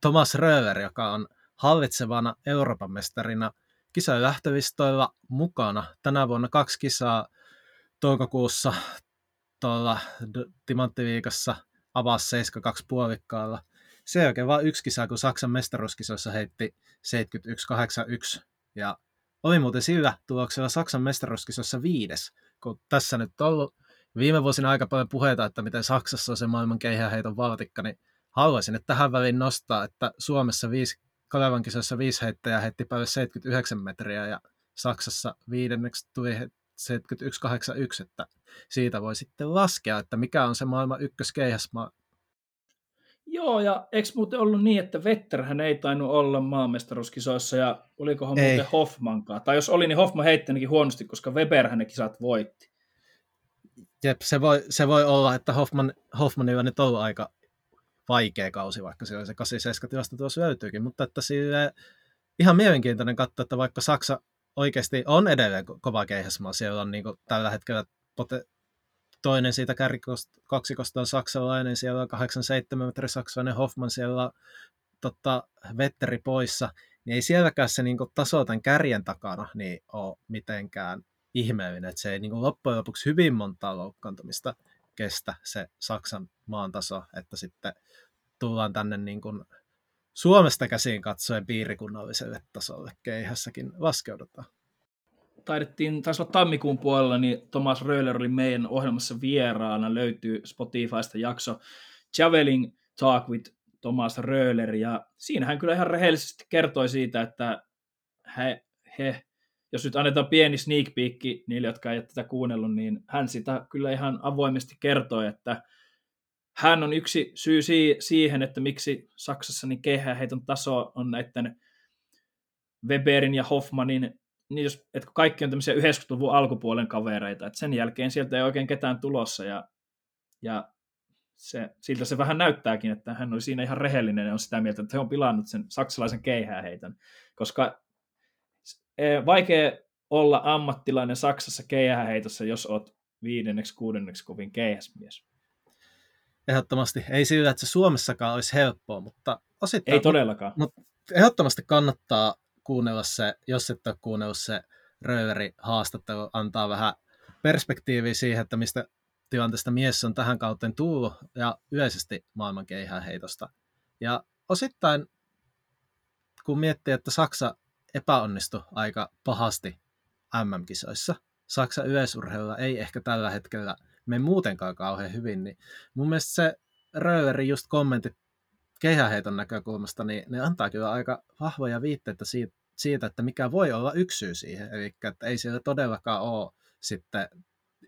Thomas Röver, joka on hallitsevana Euroopan mestarina kisojen lähtövistoilla mukana. Tänä vuonna kaksi kisaa toukokuussa tuolla Timanttiviikossa avasi 72 puolikkaalla. Se oikein vain yksi kisa, kun Saksan mestaruuskisoissa heitti 71-81. Ja oli muuten sillä tuloksella Saksan mestaruuskisoissa viides, kun tässä nyt on ollut viime vuosina aika paljon puheita, että miten Saksassa on se maailman keihäheiton valtikka, niin haluaisin, että tähän väliin nostaa, että Suomessa viisi Kalevan kisoissa viisi heittäjää heitti päälle 79 metriä ja Saksassa viidenneksi tuli 71-81, että siitä voi sitten laskea, että mikä on se maailman ykköskeihäsmaa. Joo, ja eikö muuten ollut niin, että Vetterhän ei tainnut olla maanmestaruuskisoissa, ja olikohan ei. muuten Hoffmankaan? Tai jos oli, niin Hoffman heitti huonosti, koska Weberhän ne kisat voitti. Jep, se voi, se voi olla, että Hoffman, Hoffmanilla nyt on aika vaikea kausi, vaikka siellä se 87 tilasta tuossa löytyykin, mutta että sille ihan mielenkiintoinen katsoa, että vaikka Saksa oikeasti on edelleen kova keihäsmaa, siellä on niin tällä hetkellä pote, toinen siitä kärkikaksikosta on saksalainen, siellä on 87 metri saksalainen Hoffman, siellä on tota, Vetteri poissa, niin ei sielläkään se niin kuin, taso tämän kärjen takana niin ole mitenkään ihmeellinen, että se ei niin kuin, loppujen lopuksi hyvin montaa loukkaantumista kestä se Saksan maan taso, että sitten tullaan tänne niin kuin, Suomesta käsiin katsoen piirikunnalliselle tasolle keihässäkin laskeudutaan. Taidettiin, taisi olla tammikuun puolella, niin Thomas Röhler oli meidän ohjelmassa vieraana, löytyy Spotifysta jakso Javelin Talk with Thomas Röhler, ja siinä hän kyllä ihan rehellisesti kertoi siitä, että he, he jos nyt annetaan pieni sneak peek niille, jotka ei ole tätä kuunnellut, niin hän sitä kyllä ihan avoimesti kertoi, että hän on yksi syy siihen, että miksi Saksassa niin kehäheiton taso on näiden Weberin ja Hoffmanin, niin jos, että kaikki on tämmöisiä 90-luvun alkupuolen kavereita, että sen jälkeen sieltä ei oikein ketään tulossa, ja, ja se, siltä se vähän näyttääkin, että hän oli siinä ihan rehellinen ja on sitä mieltä, että he on pilannut sen saksalaisen keihääheiton, koska vaikea olla ammattilainen Saksassa keihääheitossa, jos oot viidenneksi, kuudenneksi kovin keihäsmies. Ehdottomasti. Ei sillä, että se Suomessakaan olisi helppoa, mutta osittain... Ei todellakaan. Mutta ehdottomasti kannattaa kuunnella se, jos et ole kuunnellut se Röveri haastattelu, antaa vähän perspektiiviä siihen, että mistä tilanteesta mies on tähän kauteen tullut ja yleisesti maailman heitosta. Ja osittain, kun miettii, että Saksa epäonnistui aika pahasti MM-kisoissa, Saksa yleisurheilulla ei ehkä tällä hetkellä me muutenkaan kauhean hyvin, niin mun mielestä se Röverin just kommentit kehäheiton näkökulmasta, niin ne antaa kyllä aika vahvoja viitteitä siitä, siitä, että mikä voi olla yksi syy siihen, eli että ei siellä todellakaan ole sitten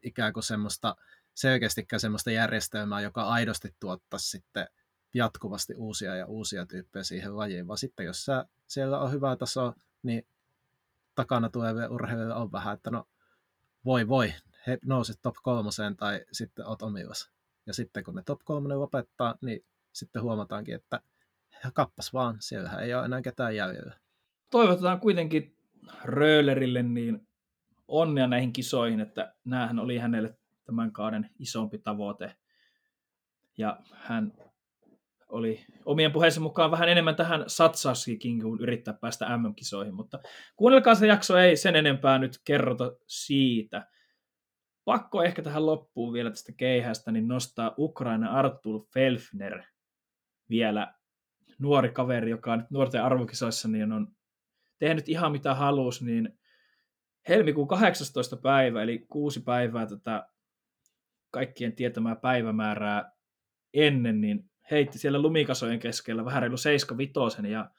ikään kuin semmoista selkeästikään semmoista järjestelmää, joka aidosti tuottaisi sitten jatkuvasti uusia ja uusia tyyppejä siihen lajiin, vaan sitten jos sä, siellä on hyvä taso, niin takana tuleville urheilijoille on vähän, että no voi voi, he nousit top kolmoseen tai sitten oot omillas. Ja sitten kun ne top kolmonen lopettaa, niin sitten huomataankin, että kappas vaan, siellähän ei ole enää ketään jäljellä. Toivotetaan kuitenkin Röölerille niin onnea näihin kisoihin, että näähän oli hänelle tämän kauden isompi tavoite. Ja hän oli omien puheensa mukaan vähän enemmän tähän satsasikin, kuin yrittää päästä MM-kisoihin, mutta kuunnelkaa se jakso, ei sen enempää nyt kerrota siitä. Pakko ehkä tähän loppuun vielä tästä keihästä, niin nostaa Ukraina Artur Felfner vielä nuori kaveri, joka nyt nuorten arvokisoissa, niin on tehnyt ihan mitä halusi, niin helmikuun 18. päivä, eli kuusi päivää tätä kaikkien tietämää päivämäärää ennen, niin heitti siellä lumikasojen keskellä vähän reilu 75 ja,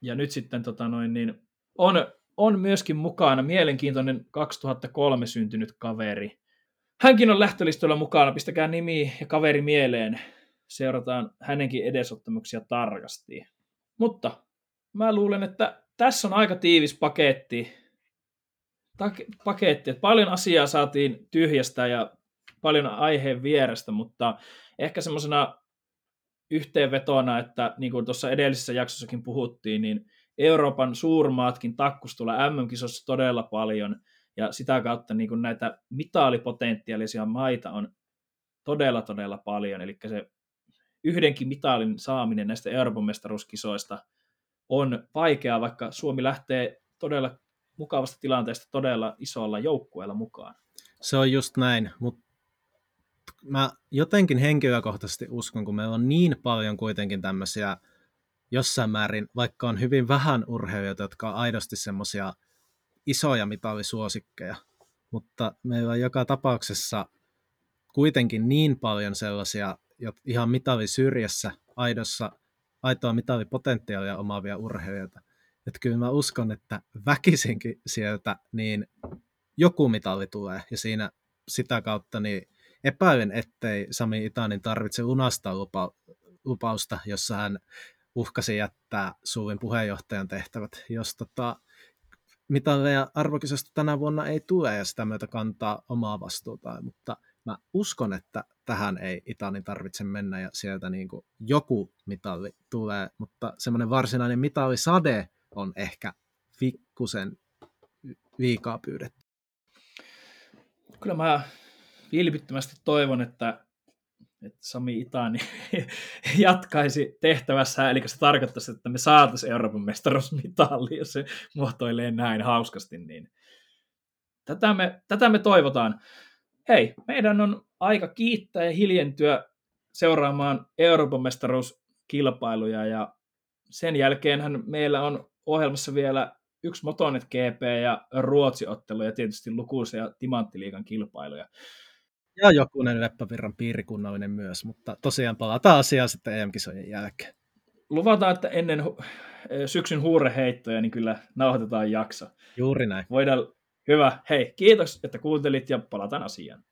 ja nyt sitten tota noin, niin on, on myöskin mukana mielenkiintoinen 2003 syntynyt kaveri. Hänkin on lähtölistoilla mukana, pistäkää nimi ja kaveri mieleen. Seurataan hänenkin edesottamuksia tarkasti. Mutta mä luulen, että tässä on aika tiivis paketti. paketti. Että paljon asiaa saatiin tyhjästä ja paljon aiheen vierestä, mutta ehkä semmoisena yhteenvetona, että niin kuin tuossa edellisessä jaksossakin puhuttiin, niin Euroopan suurmaatkin takkus tulla MM-kisossa todella paljon, ja sitä kautta niin kuin näitä mitaalipotentiaalisia maita on todella, todella paljon, eli se yhdenkin mitaalin saaminen näistä Euroopan mestaruuskisoista on vaikeaa, vaikka Suomi lähtee todella mukavasta tilanteesta todella isolla joukkueella mukaan. Se on just näin, mutta mä jotenkin henkilökohtaisesti uskon, kun meillä on niin paljon kuitenkin tämmöisiä jossain määrin, vaikka on hyvin vähän urheilijoita, jotka on aidosti semmoisia isoja mitallisuosikkeja, mutta meillä on joka tapauksessa kuitenkin niin paljon sellaisia ihan mitallisyrjässä aidossa, aitoa mitallipotentiaalia omaavia urheilijoita, että kyllä mä uskon, että väkisinkin sieltä niin joku mitalli tulee ja siinä sitä kautta niin epäilen, ettei Sami Itanin tarvitse lunastaa lupa, lupausta, jossa hän uhkasi jättää Suuvin puheenjohtajan tehtävät, jos tota, mitalleja arvokisasta tänä vuonna ei tule ja sitä myötä kantaa omaa vastuuta, mutta mä uskon, että tähän ei Itanin tarvitse mennä ja sieltä niin kuin joku mitalli tulee, mutta semmoinen varsinainen mitallisade on ehkä fikkusen liikaa pyydetty. Kyllä mä vilpittömästi toivon, että, että Sami Itani jatkaisi tehtävässä, eli se tarkoittaisi, että me saataisiin Euroopan mestaruusmitalli, jos se muotoilee näin hauskasti, niin tätä me, tätä me toivotaan. Hei, meidän on aika kiittää ja hiljentyä seuraamaan Euroopan mestaruuskilpailuja ja sen jälkeenhän meillä on ohjelmassa vielä yksi Motonet GP ja Ruotsi-ottelu ja tietysti lukuisia ja Timanttiliigan kilpailuja. Ja jokunen Leppävirran piirikunnallinen myös, mutta tosiaan palataan asiaan sitten EM-kisojen jälkeen. Luvataan, että ennen syksyn huureheittoja niin kyllä nauhoitetaan jakso. Juuri näin. Voidaan, hyvä. Hei, kiitos, että kuuntelit ja palataan asiaan.